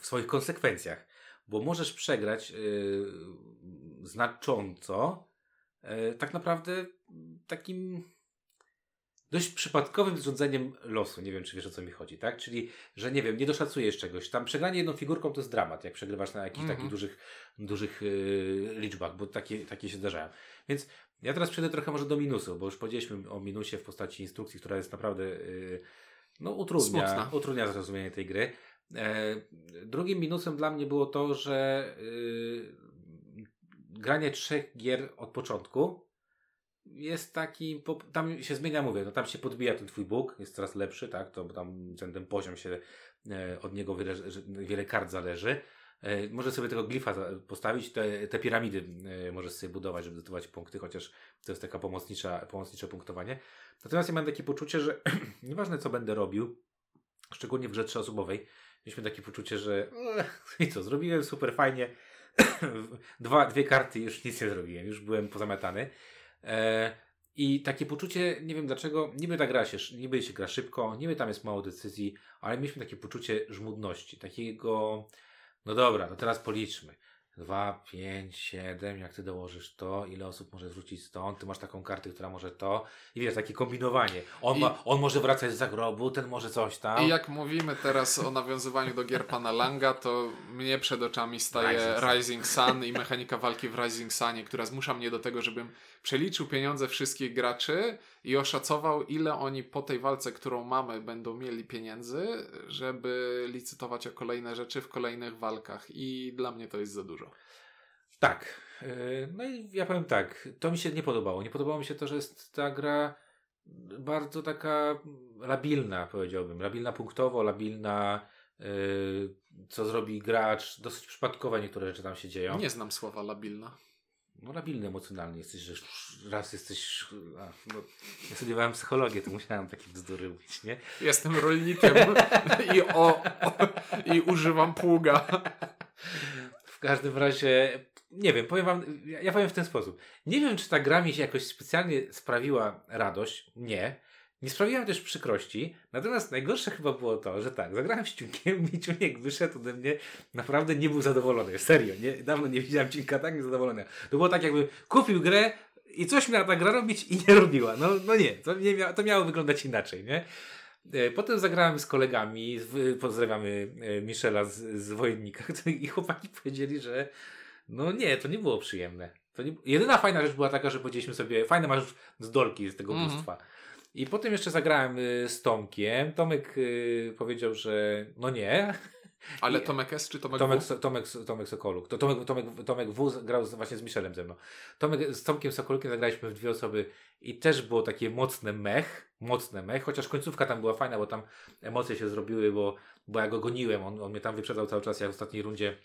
w swoich konsekwencjach, bo możesz przegrać yy, znacząco yy, tak naprawdę takim dość przypadkowym zrządzeniem losu. Nie wiem, czy wiesz o co mi chodzi, tak? Czyli, że nie wiem, nie doszacujesz czegoś. Tam przegranie jedną figurką to jest dramat, jak przegrywasz na jakichś Mhm. takich dużych, dużych yy, liczbach, bo takie, takie się zdarzają. Więc ja teraz przejdę trochę może do minusu, bo już powiedzieliśmy o minusie w postaci instrukcji, która jest naprawdę yy, no, utrudnia, Smutna. utrudnia zrozumienie tej gry. E, drugim minusem dla mnie było to, że yy, granie trzech gier od początku jest taki, tam się zmienia, mówię, no tam się podbija ten twój Bóg, jest coraz lepszy, tak, to tam ten, ten poziom się e, od niego wiele, że- wiele kart zależy. E, Możesz sobie tego glifa postawić, te, te piramidy e, możesz sobie budować, żeby zdobywać punkty, chociaż to jest taka pomocnicza, pomocnicze punktowanie. Natomiast ja mam takie poczucie, że nieważne co będę robił, szczególnie w grze trzyosobowej, mieliśmy takie poczucie, że "Ech, i co, zrobiłem super fajnie, Dwa, dwie karty już nic nie zrobiłem, już byłem pozamiatany. E, I takie poczucie, nie wiem dlaczego, niby ta gra się, niby się gra szybko, niby tam jest mało decyzji, ale mieliśmy takie poczucie żmudności, takiego, no dobra, no teraz policzmy. 2, 5, 7, jak ty dołożysz to, ile osób może wrócić stąd, ty masz taką kartę, która może to i wiesz, takie kombinowanie. On, I- ma, on może wracać z zagrobu, ten może coś tam. I jak mówimy teraz o nawiązywaniu do gier pana Langa, to mnie przed oczami staje Rising Rising Sun, i mechanika walki w Rising Sunie, która zmusza mnie do tego, żebym przeliczył pieniądze wszystkich graczy i oszacował, ile oni po tej walce, którą mamy, będą mieli pieniędzy, żeby licytować o kolejne rzeczy w kolejnych walkach. I dla mnie to jest za dużo. Tak. Yy, No i ja powiem tak, to mi się nie podobało. Nie podobało mi się to, że jest ta gra bardzo taka labilna, powiedziałbym. Labilna punktowo, labilna, yy, co zrobi gracz. Dosyć przypadkowe niektóre rzeczy tam się dzieją. Nie znam słowa labilna. No labilny emocjonalnie jesteś, że raz jesteś... A, no, ja studiowałem psychologię, to musiałem takie bzdury mówić, nie? Jestem rolnikiem i, o, o, i używam pługa. W każdym razie, nie wiem, powiem wam, ja, ja powiem w ten sposób. Nie wiem, czy ta gra mi się jakoś specjalnie sprawiła radość. Nie. Nie sprawiła mi też przykrości. Natomiast najgorsze chyba było to, że tak, zagrałem z Ciunkiem i Ciuniek wyszedł ode mnie, naprawdę nie był zadowolony. Serio, nie, dawno nie widziałem Ciunka tak niezadowolonego. To było tak, jakby kupił grę i coś miała ta gra robić i nie robiła. No, no nie, to, nie mia to miało wyglądać inaczej, nie? E, Potem zagrałem z kolegami, z- pozdrawiamy e, Michela z, z Wojennika i chłopaki powiedzieli, że no nie, to nie było przyjemne. Nie, jedyna fajna rzecz była taka, że powiedzieliśmy sobie, fajne masz zdolki z tego Mhm. bóstwa. I potem jeszcze zagrałem y, z Tomkiem. Tomek y, powiedział, że no nie. Ale Tomek S czy Tomek, Tomek, W? Tomek, Tomek Sokoluk. To Tomek, Tomek, Tomek W grał właśnie z Michelem ze mną. Tomek, z Tomkiem Sokolukiem zagraliśmy w dwie osoby i też było takie mocne mech, mocne mech, chociaż końcówka tam była fajna, bo tam emocje się zrobiły, bo, bo ja go goniłem, on, on mnie tam wyprzedzał cały czas, ja w ostatniej rundzie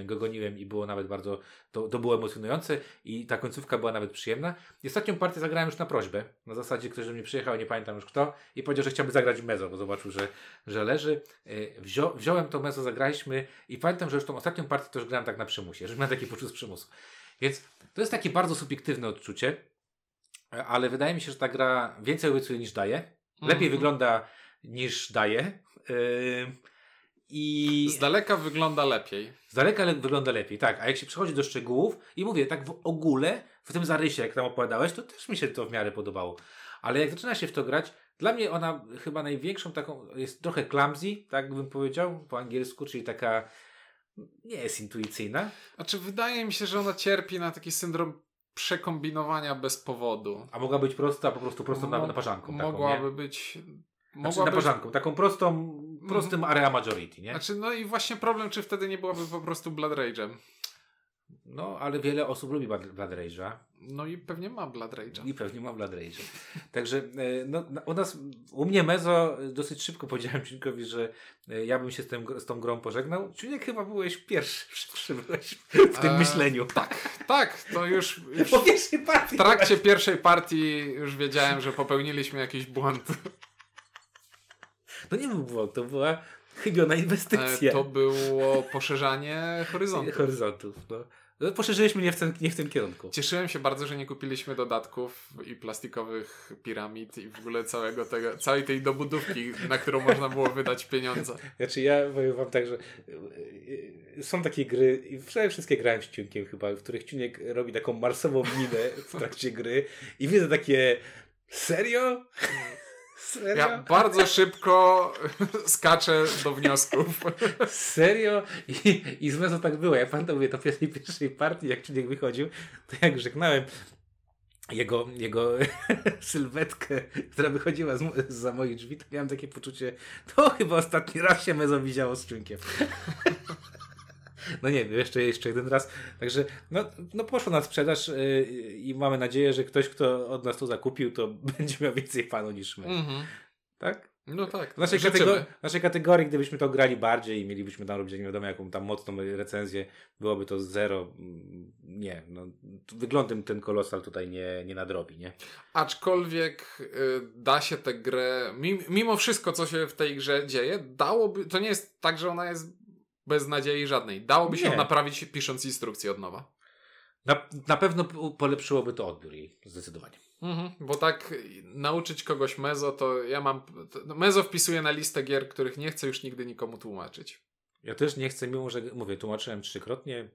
y, go goniłem i było nawet bardzo, to, to było emocjonujące i ta końcówka była nawet przyjemna. I ostatnią partię zagrałem już na prośbę, na zasadzie ktoś do mnie przyjechał, nie pamiętam już kto i powiedział, że chciałby zagrać mezo, bo zobaczył, że, że leży. Y, Wzią, wziąłem to mezo, zagraliśmy i pamiętam, że już tą ostatnią partię już grałem tak na przymusie, że miałem taki poczucie przymusu. Więc to jest takie bardzo subiektywne odczucie, e, ale wydaje mi się, że ta gra więcej obiecuje niż daje. Lepiej Mhm. wygląda niż daje. Yy, I Z daleka wygląda lepiej. z daleka le- wygląda lepiej, tak. A jak się przychodzi do szczegółów i mówię, tak w ogóle, w tym zarysie, jak tam opowiadałeś, to też mi się to w miarę podobało. Ale jak zaczyna się w to grać, dla mnie ona chyba największą taką, jest trochę clumsy, tak bym powiedział po angielsku, czyli taka nie jest intuicyjna. Znaczy, wydaje mi się, że ona cierpi na taki syndrom przekombinowania bez powodu. A mogła być prosta, po prostu prosto na, na parzanką. Taką, Mogłaby nie? być. Znaczy Mogłaby na parzanką, taką prostą, prostym area majority, nie? Znaczy, no i właśnie problem, czy wtedy nie byłaby po prostu Blood Rage'em. No, ale wiele osób lubi Blood Rage'a. No i pewnie ma Blood Rage'a. I pewnie ma Blood Rage. Także e, no, u nas, u mnie Mezo e, dosyć szybko powiedziałem Ciunkowi, że e, ja bym się z, tym, z tą grą pożegnał. Ciunek chyba byłeś pierwszy, przybyłeś w tym Eee, myśleniu. Tak, tak, to już, już Po pierwszej partii. w trakcie pierwszej partii już wiedziałem, że popełniliśmy jakiś błąd. To nie był błąd, to była chybiona inwestycja. E, To było poszerzanie horyzontu. Horyzontów. No. No, poszerzyliśmy nie w, ten, nie w tym kierunku. Cieszyłem się bardzo, że nie kupiliśmy dodatków i plastikowych piramid i w ogóle całego tego, całej tej dobudówki, na którą można było wydać pieniądze. Znaczy ja powiem wam tak, że e, e, są takie gry, i przede wszystkie grałem z Ciunkiem chyba, w których Ciunek robi taką marsową minę w trakcie gry i widzę takie serio? Serio? Ja bardzo szybko skaczę do wniosków. Serio? I, I z Mezo tak było. Ja pamiętam, mówię, to w pierwszej, pierwszej partii, jak Ciunek wychodził, to jak żegnałem jego, jego sylwetkę, która wychodziła z, za moich drzwi, to miałem takie poczucie, to chyba ostatni raz się Mezo widziało z Ciunkiem. No nie wiem, jeszcze, jeszcze jeden raz. Także no, no poszło na sprzedaż yy, i mamy nadzieję, że ktoś, kto od nas to zakupił, to będzie miał więcej fanu niż my. Mhm. Tak? No tak. W naszej, kategor- naszej kategorii, gdybyśmy to grali bardziej i mielibyśmy tam robić nie wiadomo jaką tam mocną recenzję, byłoby to zero. mm, Nie, no, wyglądem ten kolosal tutaj nie, nie nadrobi, nie? Aczkolwiek y, da się tę grę, mim, mimo wszystko, co się w tej grze dzieje, dałoby, to nie jest tak, że ona jest bez nadziei żadnej. Dałoby się Nie. naprawić pisząc instrukcję od nowa. Na, na pewno polepszyłoby to odbiór jej, zdecydowanie. Mhm, bo tak y, nauczyć kogoś mezo, to ja mam. to- no, Mezo wpisuję na listę gier, których nie chcę już nigdy nikomu tłumaczyć. Ja też nie chcę, mimo że mówię, tłumaczyłem trzykrotnie,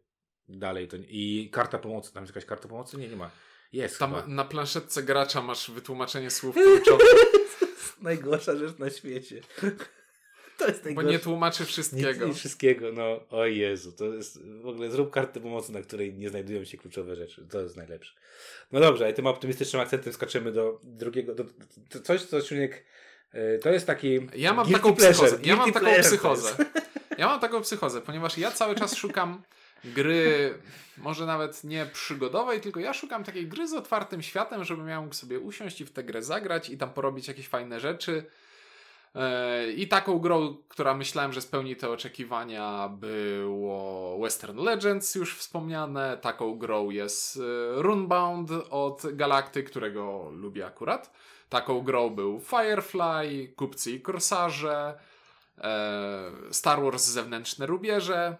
dalej to. I karta pomocy, tam jest jakaś karta pomocy? Nie, nie ma. Jest Tam chyba. na planszetce gracza masz wytłumaczenie słów kluczowych, Najgorsza rzecz na świecie. To jest bo najgorsza. nie tłumaczy wszystkiego. Nie, wszystkiego, no o Jezu, to jest w ogóle zrób kartę pomocy, na której nie znajdują się kluczowe rzeczy. To jest najlepsze. No dobrze, i tym optymistycznym akcentem skaczemy do drugiego, do, do coś, co człowiek, y, to jest taki Ja mam taką pleasure, psychozę. Ja mam taką psychozę. Ja mam taką psychozę, ponieważ ja cały czas szukam gry, może nawet nie przygodowej, tylko ja szukam takiej gry z otwartym światem, żebym ja mógł sobie usiąść i w tę grę zagrać i tam porobić jakieś fajne rzeczy. E, I taką grą, która myślałem, że spełni te oczekiwania, było Western Legends, już wspomniane. Taką grą jest e, Runebound od Galakty, którego lubię akurat. Taką grą był Firefly, Kupcy i Korsarze, e, Star Wars Zewnętrzne Rubieże,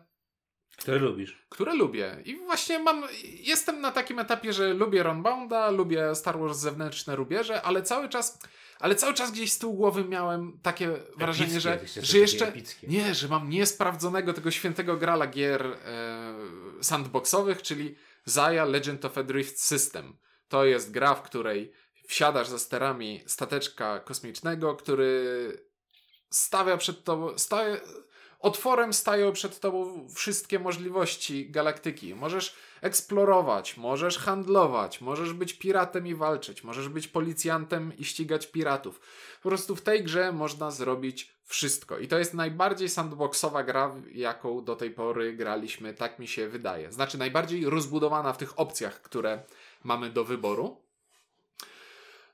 Które lubisz? które lubię. I właśnie mam, jestem na takim etapie, że lubię Runbounda, lubię Star Wars Zewnętrzne Rubieże, ale cały czas, ale cały czas gdzieś z tyłu głowy miałem takie wrażenie, że, jeszcze że jeszcze, Epickie. nie, że mam niesprawdzonego tego świętego grala gier e, sandboxowych, czyli Zaya Legend of a Drift System. To jest gra, w której wsiadasz za sterami stateczka kosmicznego, który stawia przed tobą, staje, otworem stają przed tobą wszystkie możliwości galaktyki. Możesz eksplorować, możesz handlować, możesz być piratem i walczyć, możesz być policjantem i ścigać piratów. Po prostu w tej grze można zrobić wszystko. I to jest najbardziej sandboxowa gra, jaką do tej pory graliśmy, tak mi się wydaje. Znaczy najbardziej rozbudowana w tych opcjach, które mamy do wyboru.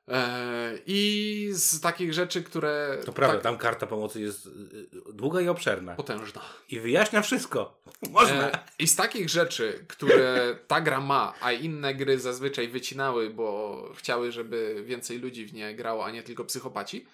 Eee, I z takich rzeczy, które. To prawda, tak, tam karta pomocy jest y, y, długa i obszerna. potężna. I wyjaśnia wszystko. Można. E, I z takich rzeczy, które ta gra ma, a inne gry zazwyczaj wycinały, bo chciały, żeby więcej ludzi w nie grało, a nie tylko psychopaci,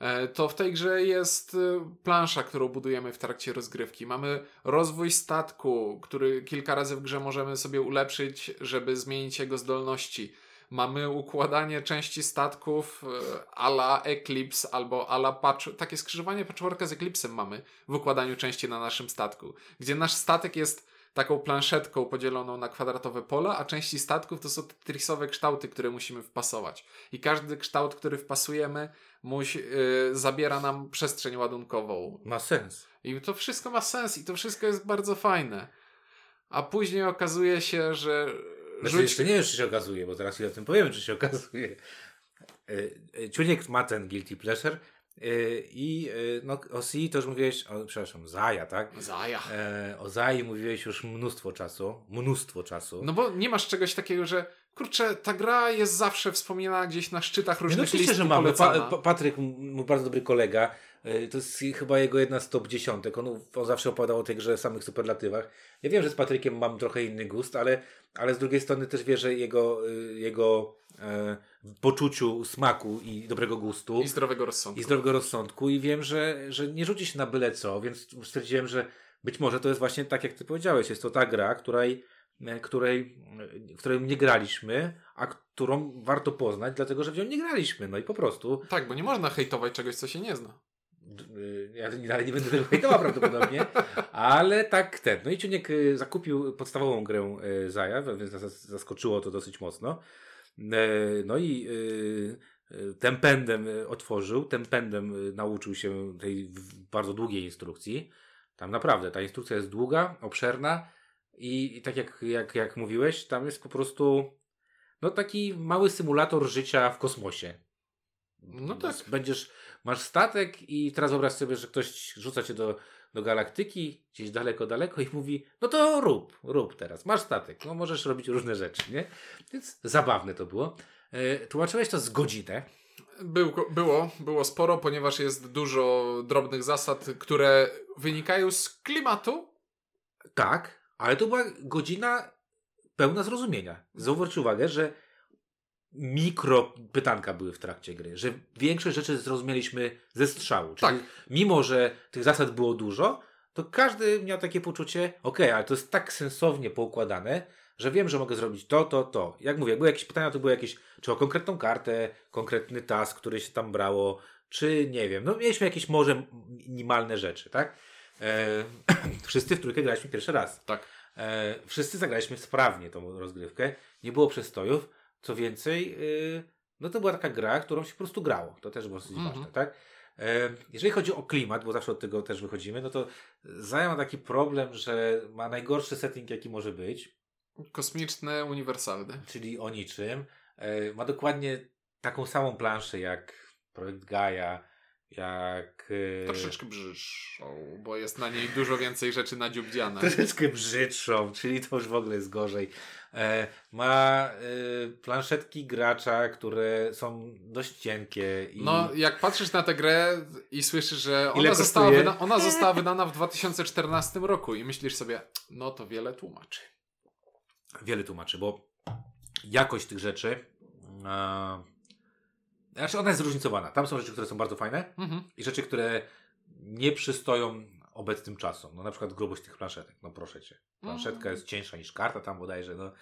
e, to w tej grze jest e, plansza, którą budujemy w trakcie rozgrywki. Mamy rozwój statku, który kilka razy w grze możemy sobie ulepszyć, żeby zmienić jego zdolności. Mamy układanie części statków e, ala Eclipse albo ala patch, takie skrzyżowanie patchworka z Eclipsem mamy w układaniu części na naszym statku, gdzie nasz statek jest taką planszetką podzieloną na kwadratowe pola, a części statków to są tetrisowe kształty, które musimy wpasować. I każdy kształt, który wpasujemy, musi, yy, zabiera nam przestrzeń ładunkową. Ma sens. I to wszystko ma sens i to wszystko jest bardzo fajne. A później okazuje się, że Znaczy, rzuć- jeszcze nie wiem, czy się okazuje, bo zaraz chwilę o tym powiemy, czy się okazuje. Y, y, Ciuniek ma ten guilty pleasure y, i no, o Si to już mówiłeś, o, przepraszam, Zaja, tak? Zaja. E, o Zai mówiłeś już mnóstwo czasu, mnóstwo czasu. No bo nie masz czegoś takiego, że kurczę, ta gra jest zawsze wspominana gdzieś na szczytach Nie, no różnych oczywiście, list że i mam. Polecana. pa, pa, Patryk, mój bardzo dobry kolega, to jest chyba jego jedna z top dziesiątek. On, on zawsze opowiadał o tej grze w samych superlatywach. Ja wiem, że z Patrykiem mam trochę inny gust, ale, ale z drugiej strony też wierzę jego, y, jego e, poczuciu smaku i dobrego gustu. I zdrowego rozsądku. i zdrowego rozsądku i wiem, że, że nie rzuci się na byle co, więc stwierdziłem, że być może to jest właśnie tak, jak ty powiedziałeś, jest to ta gra, której, e, której, e, której nie graliśmy, a którą warto poznać, dlatego że w nią nie graliśmy, no i po prostu Tak, bo nie można hejtować czegoś, co się nie zna. Y, ja nie- ale nie będę tego hejtował prawdopodobnie, ale tak ten. No i Ciuniek y, zakupił podstawową grę y, Zaja, więc zaskoczyło to dosyć mocno. No i tym pędem otworzył, tym pędem nauczył się tej bardzo długiej instrukcji. Tam naprawdę, ta instrukcja jest długa, obszerna i, i tak jak, jak, jak mówiłeś, tam jest po prostu no taki mały symulator życia w kosmosie. No tak. Będziesz, masz statek i teraz wyobraź sobie, że ktoś rzuca cię do, do galaktyki, gdzieś daleko, daleko i mówi, no to rób, rób teraz, masz statek, no możesz robić różne rzeczy, nie? Więc zabawne to było. E, tłumaczyłeś to z godzinę. Był, było, było sporo, ponieważ jest dużo drobnych zasad, które wynikają z klimatu. Tak, ale to była godzina pełna zrozumienia. Zauważcie uwagę, że mikro pytanka były w trakcie gry, że większość rzeczy zrozumieliśmy ze strzału. Czyli Tak. mimo, że tych zasad było dużo, to każdy miał takie poczucie, okej, ale to jest tak sensownie poukładane, że wiem, że mogę zrobić to, to, to. Jak mówię, były jakieś pytania, to były jakieś, czy o konkretną kartę, konkretny task, który się tam brało, czy nie wiem. No mieliśmy jakieś może minimalne rzeczy, tak? E, wszyscy w trójkę graliśmy pierwszy raz. Tak. E, wszyscy zagraliśmy sprawnie tą rozgrywkę. Nie było przestojów. Co więcej, y, no to była taka gra, którą się po prostu grało. To też było dosyć Mhm. ważne, tak? E, jeżeli chodzi o klimat, bo zawsze od tego też wychodzimy, no to Zaja ma taki problem, że ma najgorszy setting, jaki może być, Kosmiczny, uniwersalny. czyli o niczym. E, ma dokładnie taką samą planszę jak projekt Gaia, jak... e, Troszeczkę brzydszą, bo jest na niej dużo więcej rzeczy nadziubdziane. Troszeczkę brzydszą, czyli to już w ogóle jest gorzej. E, ma e, planszetki gracza, które są dość cienkie. I... No, jak patrzysz na tę grę i słyszysz, że ona została, wyda- ona została wydana w 2014 roku i myślisz sobie, no to wiele tłumaczy. Wiele tłumaczy, bo jakość tych rzeczy. E, znaczy, ona jest zróżnicowana. Tam są rzeczy, które są bardzo fajne Mhm. i rzeczy, które nie przystoją obecnym czasom. No na przykład grubość tych planszetek. No proszę cię. Planszetka Mm. jest cieńsza niż karta tam bodajże. No.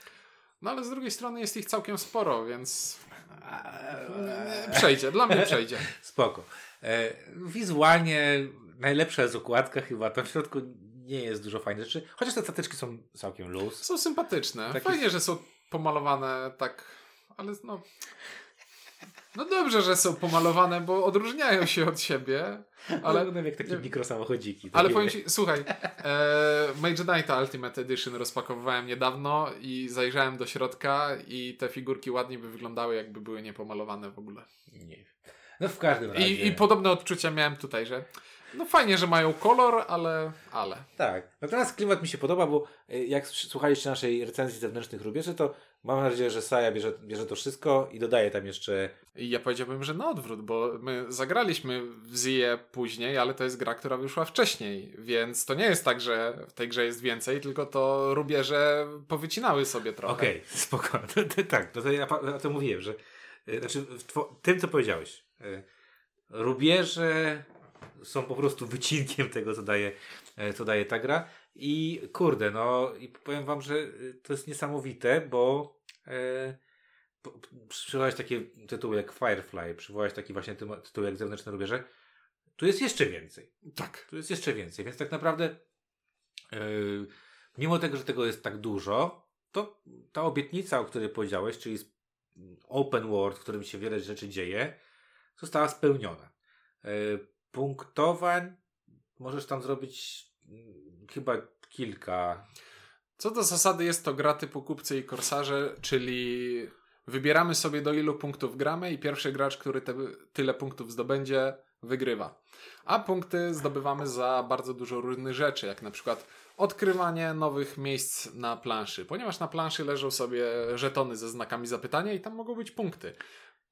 No ale z drugiej strony jest ich całkiem sporo, więc e, przejdzie, dla mnie przejdzie. Spoko. E, wizualnie najlepsza jest okładka chyba. Tam w środku nie jest dużo fajnych rzeczy. Chociaż te statyczki są całkiem luz. Są sympatyczne. Taki- Fajnie, że są pomalowane tak, ale no... No dobrze, że są pomalowane, bo odróżniają się od siebie, Ale one jak takie mikrosamochodziki. Ale powiem ci, słuchaj, e, Mage Ultimate Edition rozpakowywałem niedawno i zajrzałem do środka i te figurki ładnie by wyglądały, jakby były niepomalowane w ogóle. Nie. No w każdym razie. I, I podobne odczucia miałem tutaj, że no fajnie, że mają kolor, ale... ale. Tak. Natomiast klimat mi się podoba, bo y, jak słuchaliście naszej recenzji zewnętrznych rubieży, to mam nadzieję, że Saja bierze, bierze to wszystko i dodaje tam jeszcze. Ja powiedziałbym, że na odwrót, bo my zagraliśmy w Zie później, ale to jest gra, która wyszła wcześniej, więc to nie jest tak, że w tej grze jest więcej, tylko to rubieże powycinały sobie trochę. Okej, spoko. To, to, tak, no to ja o tym mówiłem, że y, znaczy tym, co powiedziałeś. y, Rubieże są po prostu wycinkiem tego, co daje, e, co daje ta gra. I kurde, no i powiem wam, że to jest niesamowite, bo e, przywołałeś takie tytuły jak Firefly, przywołałeś taki właśnie tytuł jak Zewnętrzne Rubieże. Tu jest jeszcze więcej. Tak. Tu jest jeszcze więcej, więc tak naprawdę yy, mimo tego, że tego jest tak dużo, to ta obietnica, o której powiedziałeś, czyli open world, w którym się wiele rzeczy dzieje, została spełniona. Yy, punktowań możesz tam zrobić mm, chyba kilka. Co do zasady jest to gra typu kupcy i korsarze, czyli wybieramy sobie do ilu punktów gramy i pierwszy gracz, który te, tyle punktów zdobędzie, wygrywa. A punkty zdobywamy za bardzo dużo różnych rzeczy, jak na przykład odkrywanie nowych miejsc na planszy. Ponieważ na planszy leżą sobie żetony ze znakami zapytania i tam mogą być punkty.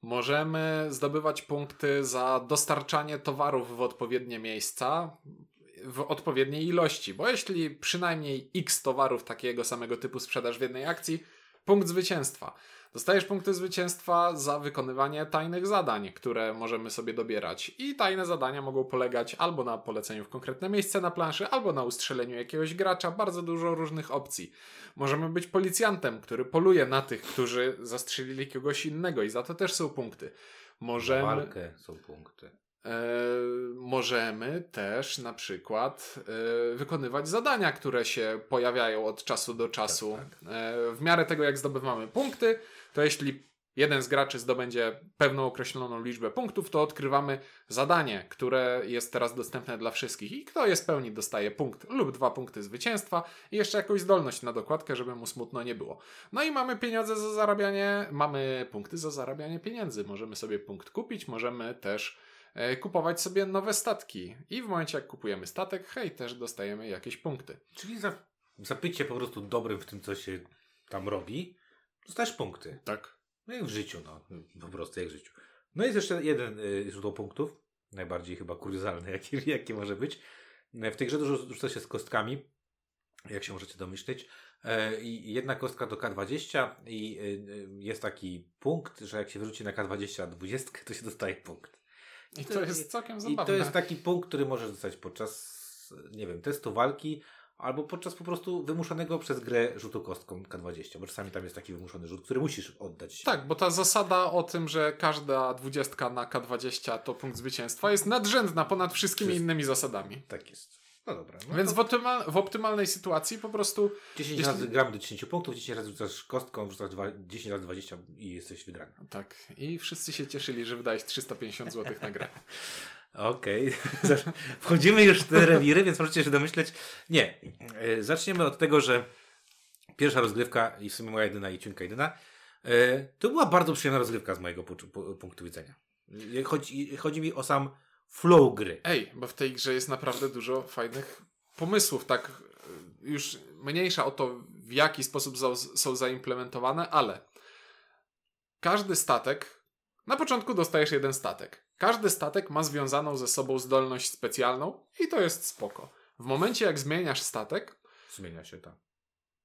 Możemy zdobywać punkty za dostarczanie towarów w odpowiednie miejsca w odpowiedniej ilości, bo jeśli przynajmniej x towarów takiego samego typu sprzedasz w jednej akcji, punkt zwycięstwa. Dostajesz punkty zwycięstwa za wykonywanie tajnych zadań, które możemy sobie dobierać. I tajne zadania mogą polegać albo na poleceniu w konkretne miejsce na planszy, albo na ustrzeleniu jakiegoś gracza. Bardzo dużo różnych opcji. Możemy być policjantem, który poluje na tych, którzy zastrzelili kogoś innego i za to też są punkty. Możemy... walkę są punkty. E, możemy też na przykład e, wykonywać zadania, które się pojawiają od czasu do czasu. Tak, E, w miarę tego, jak zdobywamy punkty, to jeśli jeden z graczy zdobędzie pewną określoną liczbę punktów, to odkrywamy zadanie, które jest teraz dostępne dla wszystkich. I kto je spełni, dostaje punkt lub dwa punkty zwycięstwa i jeszcze jakąś zdolność na dokładkę, żeby mu smutno nie było. No i mamy pieniądze za zarabianie, mamy punkty za zarabianie pieniędzy. Możemy sobie punkt kupić, możemy też kupować sobie nowe statki. I w momencie, jak kupujemy statek, hej, też dostajemy jakieś punkty. Czyli za, za bycie po prostu dobrym w tym, co się tam robi, dostajesz punkty. Tak. No jak w życiu, no. Po prostu jak w życiu. No jest jeszcze jeden y, źródło punktów. Najbardziej chyba kuriozalne, jakie, jakie może być. E, W tej grze dużo rzuca się z kostkami, jak się możecie domyśleć. E, I jedna kostka to K20 i jest taki punkt, że jak się wyrzuci na K20 20, to się dostaje punkt. I to jest całkiem I zabawne. to jest taki punkt, który możesz dostać podczas, nie wiem, testu walki, albo podczas po prostu wymuszonego przez grę rzutu kostką K20, bo czasami tam jest taki wymuszony rzut, który musisz oddać. Tak, bo ta zasada o tym, że każda dwudziestka na K20 to punkt zwycięstwa jest nadrzędna ponad wszystkimi Wszystko. innymi zasadami. Tak jest. No dobra. No Więc to w, optymal, w optymalnej sytuacji po prostu 10 jeśli- razy gram do 10 punktów, 10 razy rzucasz kostką, rzucasz dwa- 10 razy 20 i jesteś wygrany. tak. I wszyscy się cieszyli, że wydałeś 350 zł na grę. Okej. Wchodzimy już w te rewiry, więc możecie się domyśleć. Nie. E, Zaczniemy od tego, że pierwsza rozgrywka i w sumie moja jedyna i ciunka jedyna, e, to była bardzo przyjemna rozgrywka z mojego pu- pu- punktu widzenia. E, Chodzi, chodzi mi o sam flow gry. Ej, bo w tej grze jest naprawdę dużo fajnych pomysłów, tak y, już mniejsza o to, w jaki sposób są zaimplementowane, ale każdy statek, na początku dostajesz jeden statek. Każdy statek ma związaną ze sobą zdolność specjalną i to jest spoko. W momencie jak zmieniasz statek, Zmienia się tak.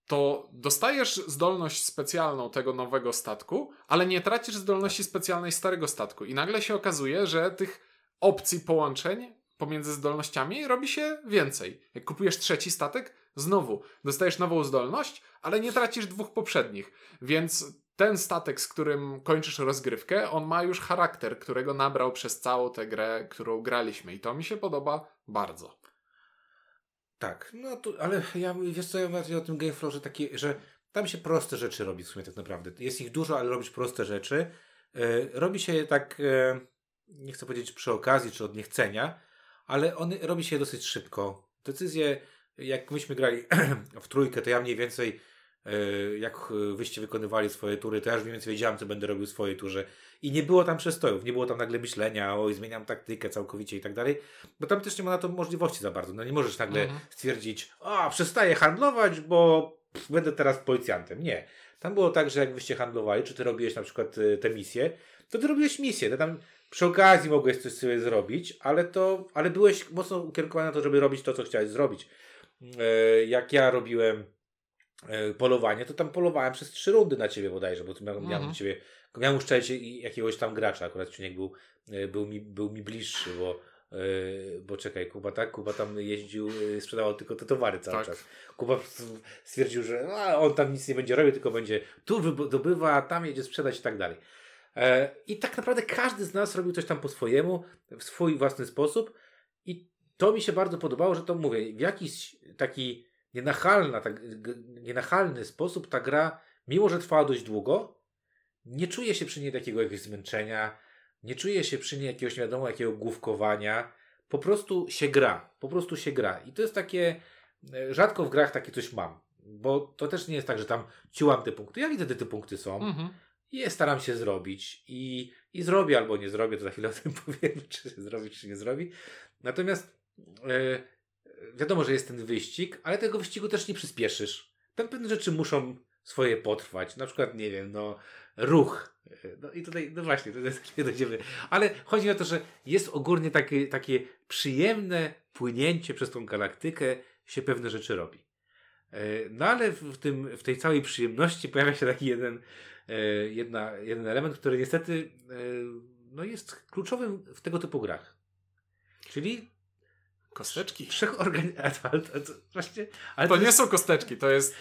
to dostajesz zdolność specjalną tego nowego statku, ale nie tracisz zdolności specjalnej starego statku. I nagle się okazuje, że tych opcji połączeń pomiędzy zdolnościami robi się więcej. Jak kupujesz trzeci statek, znowu dostajesz nową zdolność, ale nie tracisz dwóch poprzednich. Więc ten statek, z którym kończysz rozgrywkę, on ma już charakter, którego nabrał przez całą tę grę, którą graliśmy. I to mi się podoba bardzo. Tak, no to, ale ja wiesz co, ja mówię o tym Gameflowze takie, że tam się proste rzeczy robi w sumie tak naprawdę. Jest ich dużo, ale robisz proste rzeczy. E, robi się tak, e, nie chcę powiedzieć przy okazji czy od niechcenia, ale on robi się dosyć szybko. Decyzje, jak myśmy grali w trójkę, to ja mniej więcej e, jak e, wyście wykonywali swoje tury, to ja już mniej więcej wiedziałem, co będę robił w swojej turze. I nie było tam przestojów, nie było tam nagle myślenia, oj, zmieniam taktykę całkowicie i tak dalej, bo tam też nie ma na to możliwości za bardzo. No nie możesz nagle Mhm. stwierdzić, a przestaję handlować, bo pff, będę teraz policjantem. Nie. Tam było tak, że jak wyście handlowali, czy ty robiłeś na przykład y, te misje, to ty robiłeś misję, to tam przy okazji mogłeś coś sobie zrobić, ale to, ale byłeś mocno ukierunkowany na to, żeby robić to, co chciałeś zrobić. E, jak ja robiłem e, polowanie, to tam polowałem przez trzy rundy na ciebie bodajże, bo tu miałem, miałem Mhm. do ciebie, miałem uszczęście i jakiegoś tam gracza, akurat Ciuniek był, e, był, mi, był mi bliższy, bo, bo czekaj, Kuba tak, Kuba tam jeździł, sprzedawał tylko te towary cały Tak. czas. Kuba stwierdził, że a, on tam nic nie będzie robił, tylko będzie tu wydobywa, tam jedzie sprzedać i tak dalej. E, I tak naprawdę każdy z nas robił coś tam po swojemu, w swój własny sposób. I to mi się bardzo podobało, że to mówię, w jakiś taki nienachalna, tak, nienachalny sposób ta gra, mimo że trwała dość długo, nie czuje się przy niej takiego jakiegoś zmęczenia, nie czuje się przy niej jakiegoś nie wiadomo jakiego główkowania, po prostu się gra, po prostu się gra. I to jest takie, e, rzadko w grach takie coś mam, bo to też nie jest tak, że tam ciułam te punkty, ja widzę, że te punkty są, Mhm. Je staram się zrobić i, i zrobię albo nie zrobię, to za chwilę o tym powiem, czy się zrobi, czy nie zrobi. Natomiast e, wiadomo, że jest ten wyścig, ale tego wyścigu też nie przyspieszysz. Tam pewne rzeczy muszą swoje potrwać. Na przykład, nie wiem, no, ruch. No i tutaj, no właśnie, jest nie dojdziemy. Ale chodzi o to, że jest ogólnie takie, takie przyjemne płynięcie przez tą galaktykę, się pewne rzeczy robi. E, No ale w, tym, w tej całej przyjemności pojawia się taki jeden, jedna, jeden element, który niestety e, no jest kluczowym w tego typu grach. Czyli Kosteczki. Właśnie, ale To nie jest są kosteczki, to jest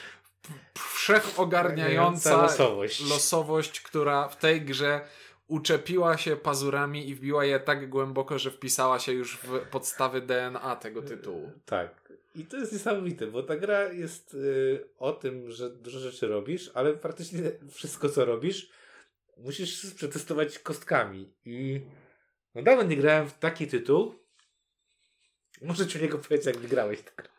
wszechogarniająca losowość. losowość, która w tej grze uczepiła się pazurami i wbiła je tak głęboko, że wpisała się już w podstawy DNA tego tytułu. Tak. I to jest niesamowite, bo ta gra jest y, o tym, że dużo rzeczy robisz, ale praktycznie wszystko, co robisz, musisz przetestować kostkami. I no dawno nie grałem w taki tytuł. Może ci o niego powiedzieć, jak wygrałeś tę grę.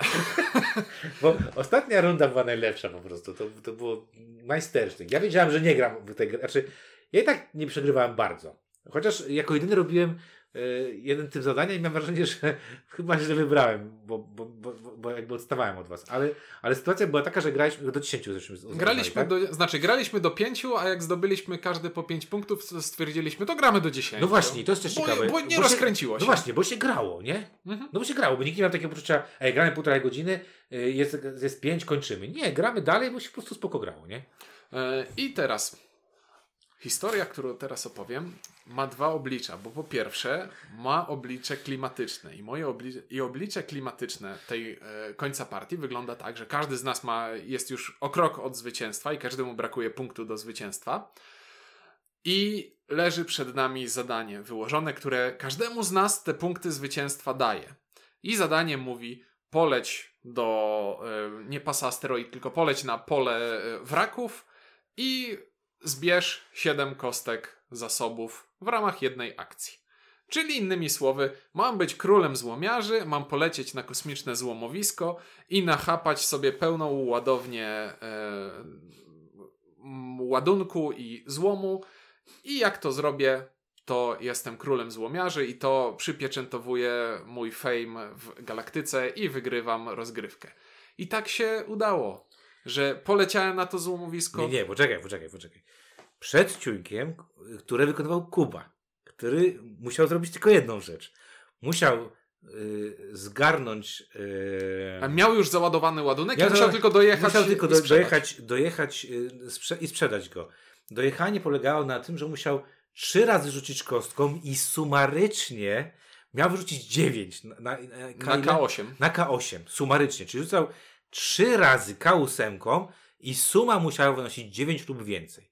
Bo ostatnia runda była najlepsza po prostu. To, to było majstersztyk. Ja wiedziałem, że nie gram w tę grę. Znaczy, ja i tak nie przegrywałem bardzo. Chociaż jako jedyny robiłem jeden typ zadania i mam wrażenie, że chyba źle wybrałem, bo, bo, bo, bo- jakby odstawałem od was. Ale, ale sytuacja była taka, że graliśmy do 10 zresztą. Graliśmy tak? do, znaczy graliśmy do pięciu, a jak zdobyliśmy każdy po pięć punktów, stwierdziliśmy, to gramy do dziesięciu. No właśnie, to jest też bo, ciekawe. Bo nie Bo się- rozkręciło się. No właśnie, bo się grało, nie? Mhm. No bo się grało, bo nikt nie miał takiego poczucia, ej, gramy półtorej godziny, y, jest, jest pięć, kończymy. Nie, gramy dalej, bo się po prostu spoko grało, nie? E, I teraz historia, którą teraz opowiem, ma dwa oblicza, bo po pierwsze ma oblicze klimatyczne i moje oblicze, i oblicze klimatyczne tej e, końca partii wygląda tak, że każdy z nas ma, jest już o krok od zwycięstwa i każdemu brakuje punktu do zwycięstwa. I leży przed nami zadanie wyłożone, które każdemu z nas te punkty zwycięstwa daje. i zadanie mówi poleć do, e, nie pasa asteroid, tylko poleć na pole e, wraków i zbierz 7 kostek zasobów w ramach jednej akcji. Czyli innymi słowy, mam być królem złomiarzy, mam polecieć na kosmiczne złomowisko i nachapać sobie pełną ładownię e, ładunku i złomu. I jak to zrobię, to jestem królem złomiarzy i to przypieczętowuje mój fame w galaktyce i wygrywam rozgrywkę. I tak się udało, że poleciałem na to złomowisko. Nie, nie, poczekaj, poczekaj, poczekaj. Przed ciuńkiem, które wykonywał Kuba, który musiał zrobić tylko jedną rzecz. Musiał y, zgarnąć. Y, A miał już załadowany ładunek Miał i musiał tylko dojechać musiał tylko do, dojechać, dojechać y, sprze- i sprzedać go. Dojechanie polegało na tym, że musiał trzy razy rzucić kostką i sumarycznie miał wyrzucić dziewięć na, na, Na K8. na K8, sumarycznie. Czyli rzucał trzy razy K8 i suma musiała wynosić 9 lub więcej.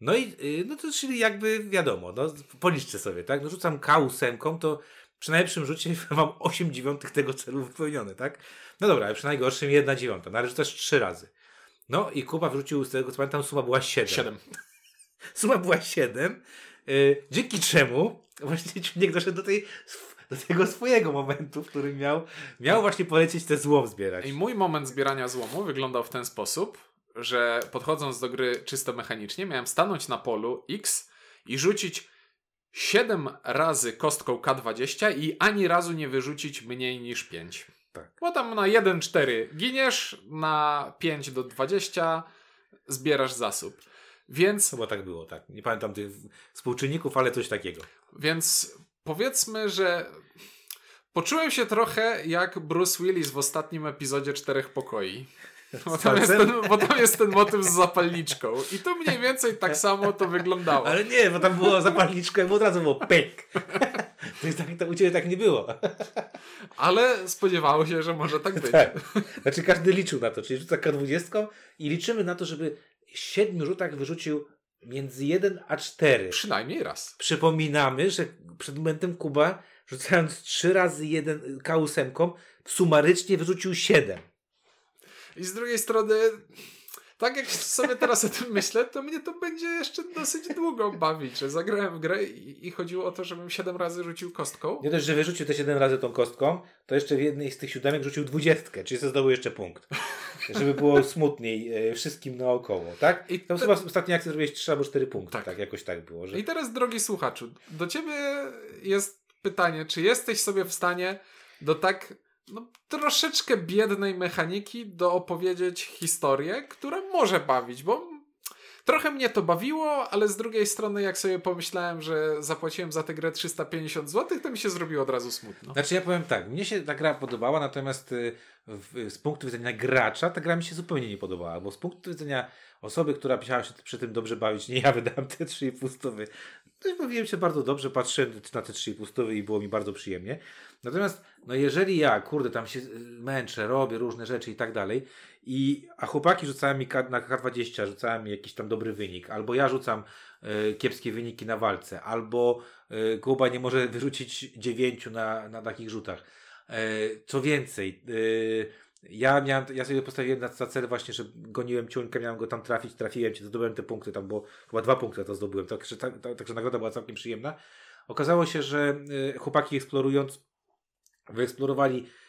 No i y, no to czyli jakby wiadomo, no, policzcie sobie, tak? No rzucam K8, to przy najlepszym rzucie mam 8 dziewiątych tego celu wypełnione, tak? No dobra, ale przy najgorszym 1 dziewiąta, no ale rzucasz 3 razy. No i Kuba wrzucił z tego, co pamiętam, suma była 7. 7. Suma była 7, y, dzięki czemu właśnie Ciuniek doszedł do, tej, do tego swojego momentu, w którym miał, miał właśnie polecieć te złom zbierać. I mój moment zbierania złomu wyglądał w ten sposób, że podchodząc do gry czysto mechanicznie, miałem stanąć na polu X i rzucić 7 razy kostką K20 i ani razu nie wyrzucić mniej niż 5. Tak. Bo tam na 1-4 giniesz, na 5 do 20 zbierasz zasób. Więc Chyba tak było, tak. Nie pamiętam tych współczynników, ale coś takiego. Więc powiedzmy, że poczułem się trochę jak Bruce Willis w ostatnim epizodzie Czterech Pokoi. Bo tam, jest ten, bo tam jest ten motyw z zapalniczką. I to mniej więcej tak samo to wyglądało. Ale nie, bo tam było zapalniczka i od razu było pyk. To, jest tak, to u Ciebie tak nie było. Ale spodziewało się, że może tak być. Tak. Znaczy każdy liczył na to, czyli rzuca K20 i liczymy na to, żeby w siedmiu rzutach wyrzucił między 1 a 4. Przynajmniej raz. Przypominamy, że przed momentem Kuba rzucając 3 razy 1 K8 sumarycznie wyrzucił 7. I z drugiej strony, tak jak sobie teraz o tym myślę, to mnie to będzie jeszcze dosyć długo bawić, że zagrałem w grę i, i chodziło o to, żebym 7 razy rzucił kostką. Nie dość, że wyrzucił te 7 razy tą kostką, to jeszcze w jednej z tych siódemek rzucił dwudziestkę, czyli zdobył jeszcze punkt. Żeby było smutniej e, wszystkim naokoło, tak? I tam te- chyba w ostatniej akcji zrobiłeś 3 albo 4 punkty, Tak. tak. jakoś tak było. Że... I teraz, drogi słuchaczu, do ciebie jest pytanie, czy jesteś sobie w stanie do tak no, troszeczkę biednej mechaniki doopowiedzieć historię, która może bawić, bo trochę mnie to bawiło, ale z drugiej strony, jak sobie pomyślałem, że zapłaciłem za tę grę 350 zł, to mi się zrobiło od razu smutno. Znaczy ja powiem tak, mnie się ta gra podobała, natomiast y, z punktu widzenia gracza ta gra mi się zupełnie nie podobała, bo z punktu widzenia osoby, która musiała się przy tym dobrze bawić, nie ja wydałem te 3,5 stówy, no i bawiłem się bardzo dobrze, patrzyłem na te 3,5 stówy i było mi bardzo przyjemnie. Natomiast, no jeżeli ja, kurde, tam się y, męczę, robię różne rzeczy i tak dalej, i, a chłopaki rzucają mi na K20, rzucają mi jakiś tam dobry wynik, albo ja rzucam y, kiepskie wyniki na walce, albo y, Kuba nie może wyrzucić dziewięciu na, na takich rzutach. E, co więcej, y, ja, miałem, ja sobie postawiłem na, za cel właśnie, że goniłem ciuńkę, miałem go tam trafić, trafiłem cię, zdobyłem te punkty, tam było chyba dwa punkty to zdobyłem, także, tak, tak, także nagroda była całkiem przyjemna. Okazało się, że y, chłopaki eksplorując, wyeksplorowali y,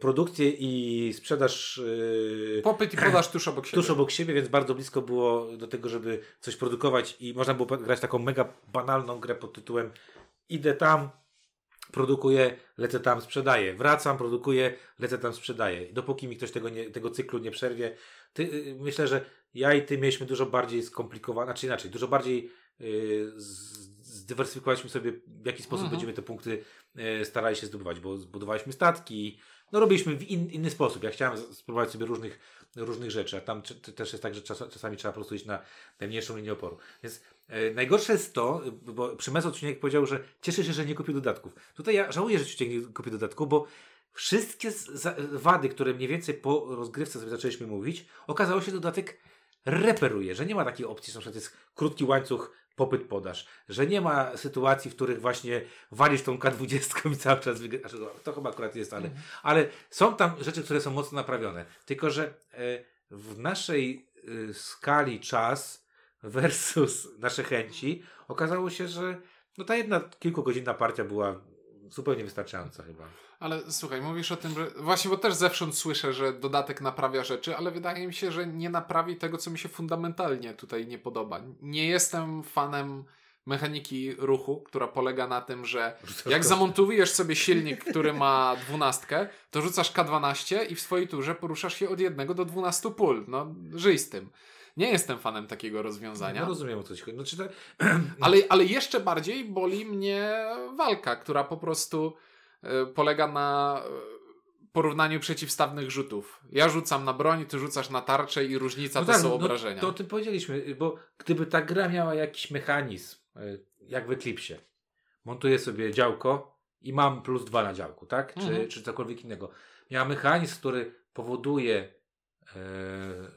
produkcję i sprzedaż y, Popyt i podaż tuż obok siebie. tuż obok siebie, więc bardzo blisko było do tego, żeby coś produkować i można było grać taką mega banalną grę pod tytułem idę tam, produkuję, lecę tam, sprzedaję, wracam, produkuję, lecę tam, sprzedaję. Dopóki mi ktoś tego, nie, tego cyklu nie przerwie, ty, y, myślę, że ja i ty mieliśmy dużo bardziej skomplikowane, znaczy inaczej, dużo bardziej y, z- zdywersyfikowaliśmy sobie, w jaki sposób Mhm. będziemy te punkty y, starali się zdobywać, bo zbudowaliśmy statki, no robiliśmy w in, inny sposób. Ja chciałem spróbować sobie różnych, różnych rzeczy, a tam też jest tak, że czas, czasami trzeba po prostu iść na najmniejszą linię oporu. Więc e, najgorsze jest to, y, bo Przemysł Odcinek powiedział, że cieszy się, że nie kupił dodatków. Tutaj ja żałuję, że Odcinek nie kupił dodatku, bo wszystkie wady, które mniej więcej po rozgrywce sobie zaczęliśmy mówić, okazało się, dodatek reperuje, że nie ma takiej opcji, że na przykład jest krótki łańcuch popyt podaż, że nie ma sytuacji, w których właśnie walisz tą K20 i cały czas wygrasz. Znaczy, to chyba akurat jest, ale, ale są tam rzeczy, które są mocno naprawione. Tylko, że e, w naszej e, skali czas versus nasze chęci okazało się, że no ta jedna kilkugodzinna partia była zupełnie wystarczająca chyba. Ale słuchaj, mówisz o tym, że właśnie, bo też zewsząd słyszę, że dodatek naprawia rzeczy, ale wydaje mi się, że nie naprawi tego, co mi się fundamentalnie tutaj nie podoba. Nie jestem fanem mechaniki ruchu, która polega na tym, że jak zamontujesz sobie silnik, który ma dwunastkę, to rzucasz K12 i w swojej turze poruszasz się od jednego do 12 pól. No, żyj z tym. Nie jestem fanem takiego rozwiązania. No rozumiem o co ci chodzi. Znaczy, to... ale, ale jeszcze bardziej boli mnie walka, która po prostu y, polega na y, porównaniu przeciwstawnych rzutów. Ja rzucam na broń, ty rzucasz na tarczę i różnica no to tak, są no, obrażenia. To o tym powiedzieliśmy, bo gdyby ta gra miała jakiś mechanizm, y, jak w Eclipsie, montuję sobie działko i mam plus dwa na działku, tak? Czy, Mhm. czy cokolwiek innego. Miała mechanizm, który powoduje, e,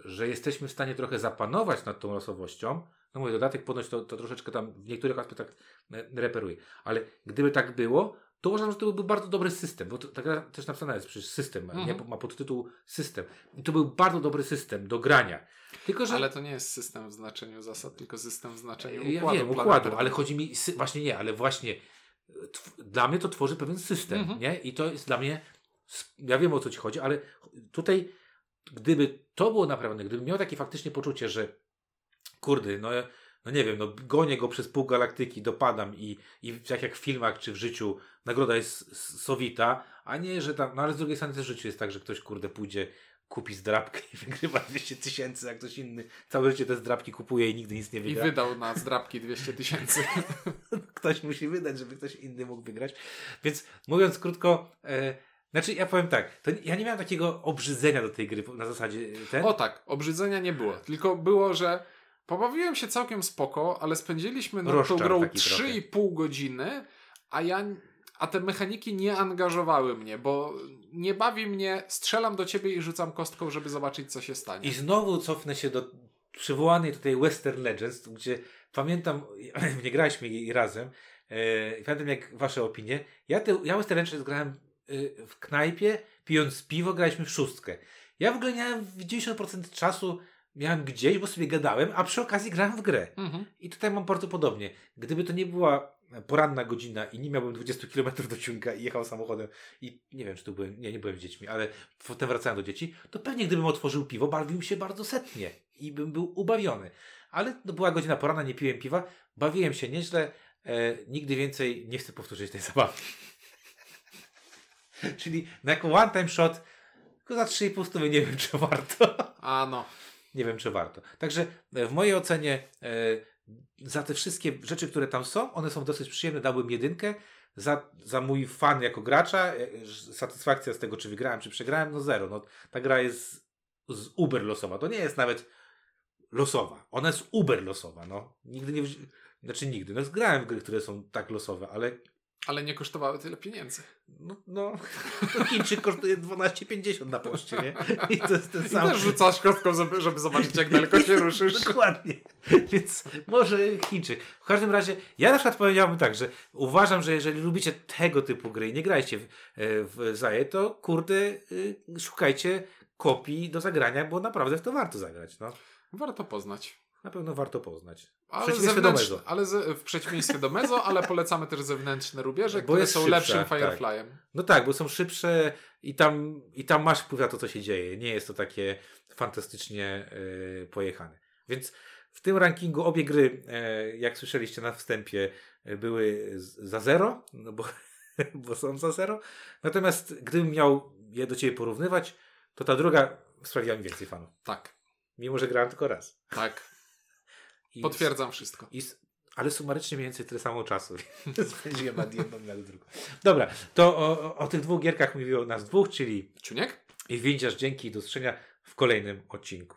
że jesteśmy w stanie trochę zapanować nad tą losowością. No mówię, dodatek ponoć to, to troszeczkę tam w niektórych aspektach e, reperuje. Ale gdyby tak było, to uważam, że to byłby bardzo dobry system, bo to, ta gra też napisana jest przecież system, Mhm. nie? ma podtytuł system. I to był bardzo dobry system do grania. Tylko, że Ale to nie jest system w znaczeniu zasad, tylko system w znaczeniu ja układu. wiem, układu, ale chodzi mi, właśnie nie, ale właśnie e, dla mnie to tworzy pewien system, Mhm. nie? I to jest dla mnie, ja wiem o co ci chodzi, ale tutaj, gdyby to było naprawdę, gdybym miał takie faktycznie poczucie, że kurde, no, no nie wiem, no gonię go przez pół galaktyki, dopadam i, i tak jak w filmach czy w życiu nagroda jest sowita, a nie, że tam, no ale z drugiej strony też w życiu jest tak, że ktoś kurde pójdzie, kupi zdrabkę i wygrywa 200 tysięcy, a ktoś inny całe życie te zdrabki kupuje i nigdy nic nie I wygra wydał na zdrabki 200 tysięcy. ktoś musi wydać, żeby ktoś inny mógł wygrać. Więc mówiąc krótko, e, znaczy ja powiem tak, to ja nie miałem takiego obrzydzenia do tej gry na zasadzie e, ten. O tak, obrzydzenia nie było. Tylko było, że pobawiłem się całkiem spoko, ale spędziliśmy nad tą grą taki 3,5 godziny, a ja. A te mechaniki nie angażowały mnie, bo nie bawi mnie, strzelam do ciebie i rzucam kostką, żeby zobaczyć, co się stanie. I znowu cofnę się do przywołanej tutaj Western Legends, gdzie pamiętam, nie graliśmy jej razem, e, pamiętam jak wasze opinie. Ja, te, ja Western Legends grałem w knajpie, pijąc piwo, graliśmy w szóstkę. Ja w ogóle miałem w 90% czasu miałem gdzieś, bo sobie gadałem, a przy okazji grałem w grę. Mhm. I tutaj mam bardzo podobnie. Gdyby to nie była poranna godzina i nie miałbym 20 km do ciunka i jechał samochodem i nie wiem, czy tu byłem, nie, nie byłem z dziećmi, ale potem wracałem do dzieci, to pewnie gdybym otworzył piwo, bawił się bardzo setnie i bym był ubawiony. Ale no, była godzina poranna, nie piłem piwa, bawiłem się nieźle, e, nigdy więcej nie chcę powtórzyć tej zabawy. Czyli na jako one time shot, tylko za 3,5 stówy nie wiem, czy warto. A no. Nie wiem, czy warto. Także e, w mojej ocenie e, za te wszystkie rzeczy, które tam są, one są dosyć przyjemne. Dałbym jedynkę. Za, za mój fan jako gracza, e, satysfakcja z tego, czy wygrałem, czy przegrałem, no zero. No, ta gra jest z uber losowa. To nie jest nawet losowa. Ona jest uber losowa. No. Nigdy nie... Znaczy nigdy. No, grałem w gry, które są tak losowe, ale Ale nie kosztowały tyle pieniędzy. no, no to Chińczyk kosztuje 12,50 na poczcie, nie? I to jest ten I sam... też rzucasz kostką, żeby, żeby zobaczyć, jak daleko się ruszysz. Dokładnie. Więc może Chińczyk. W każdym razie, ja na przykład powiedziałbym tak, że uważam, że jeżeli lubicie tego typu gry i nie grajcie w, e, w Zaje, to kurde, y, szukajcie kopii do zagrania, bo naprawdę w to warto zagrać. No. Warto poznać. Na pewno warto poznać. Ale, do zewnętrzne, Mezo. ale ze, w przeciwieństwie do Mezo, ale polecamy też zewnętrzne rubieże, Bo które są lepszym tak. Fireflyem. No tak, bo są szybsze i tam, i tam masz wpływ na to, co się dzieje. Nie jest to takie fantastycznie y, pojechane. Więc w tym rankingu obie gry, e, jak słyszeliście na wstępie, e, były za zero, no bo, bo są za zero. Natomiast gdybym miał je do ciebie porównywać, to ta druga sprawiła mi więcej fanów. Tak, Mimo, że grałem tylko raz. tak. I Potwierdzam wszystko. i, ale sumarycznie mniej więcej tyle samo czasu. Spędziłem nad jedną nad drugą. Dobra, to o, o, tych dwóch gierkach mówiło nas dwóch, czyli Czuniek? i Windziarz dzięki i do w kolejnym odcinku.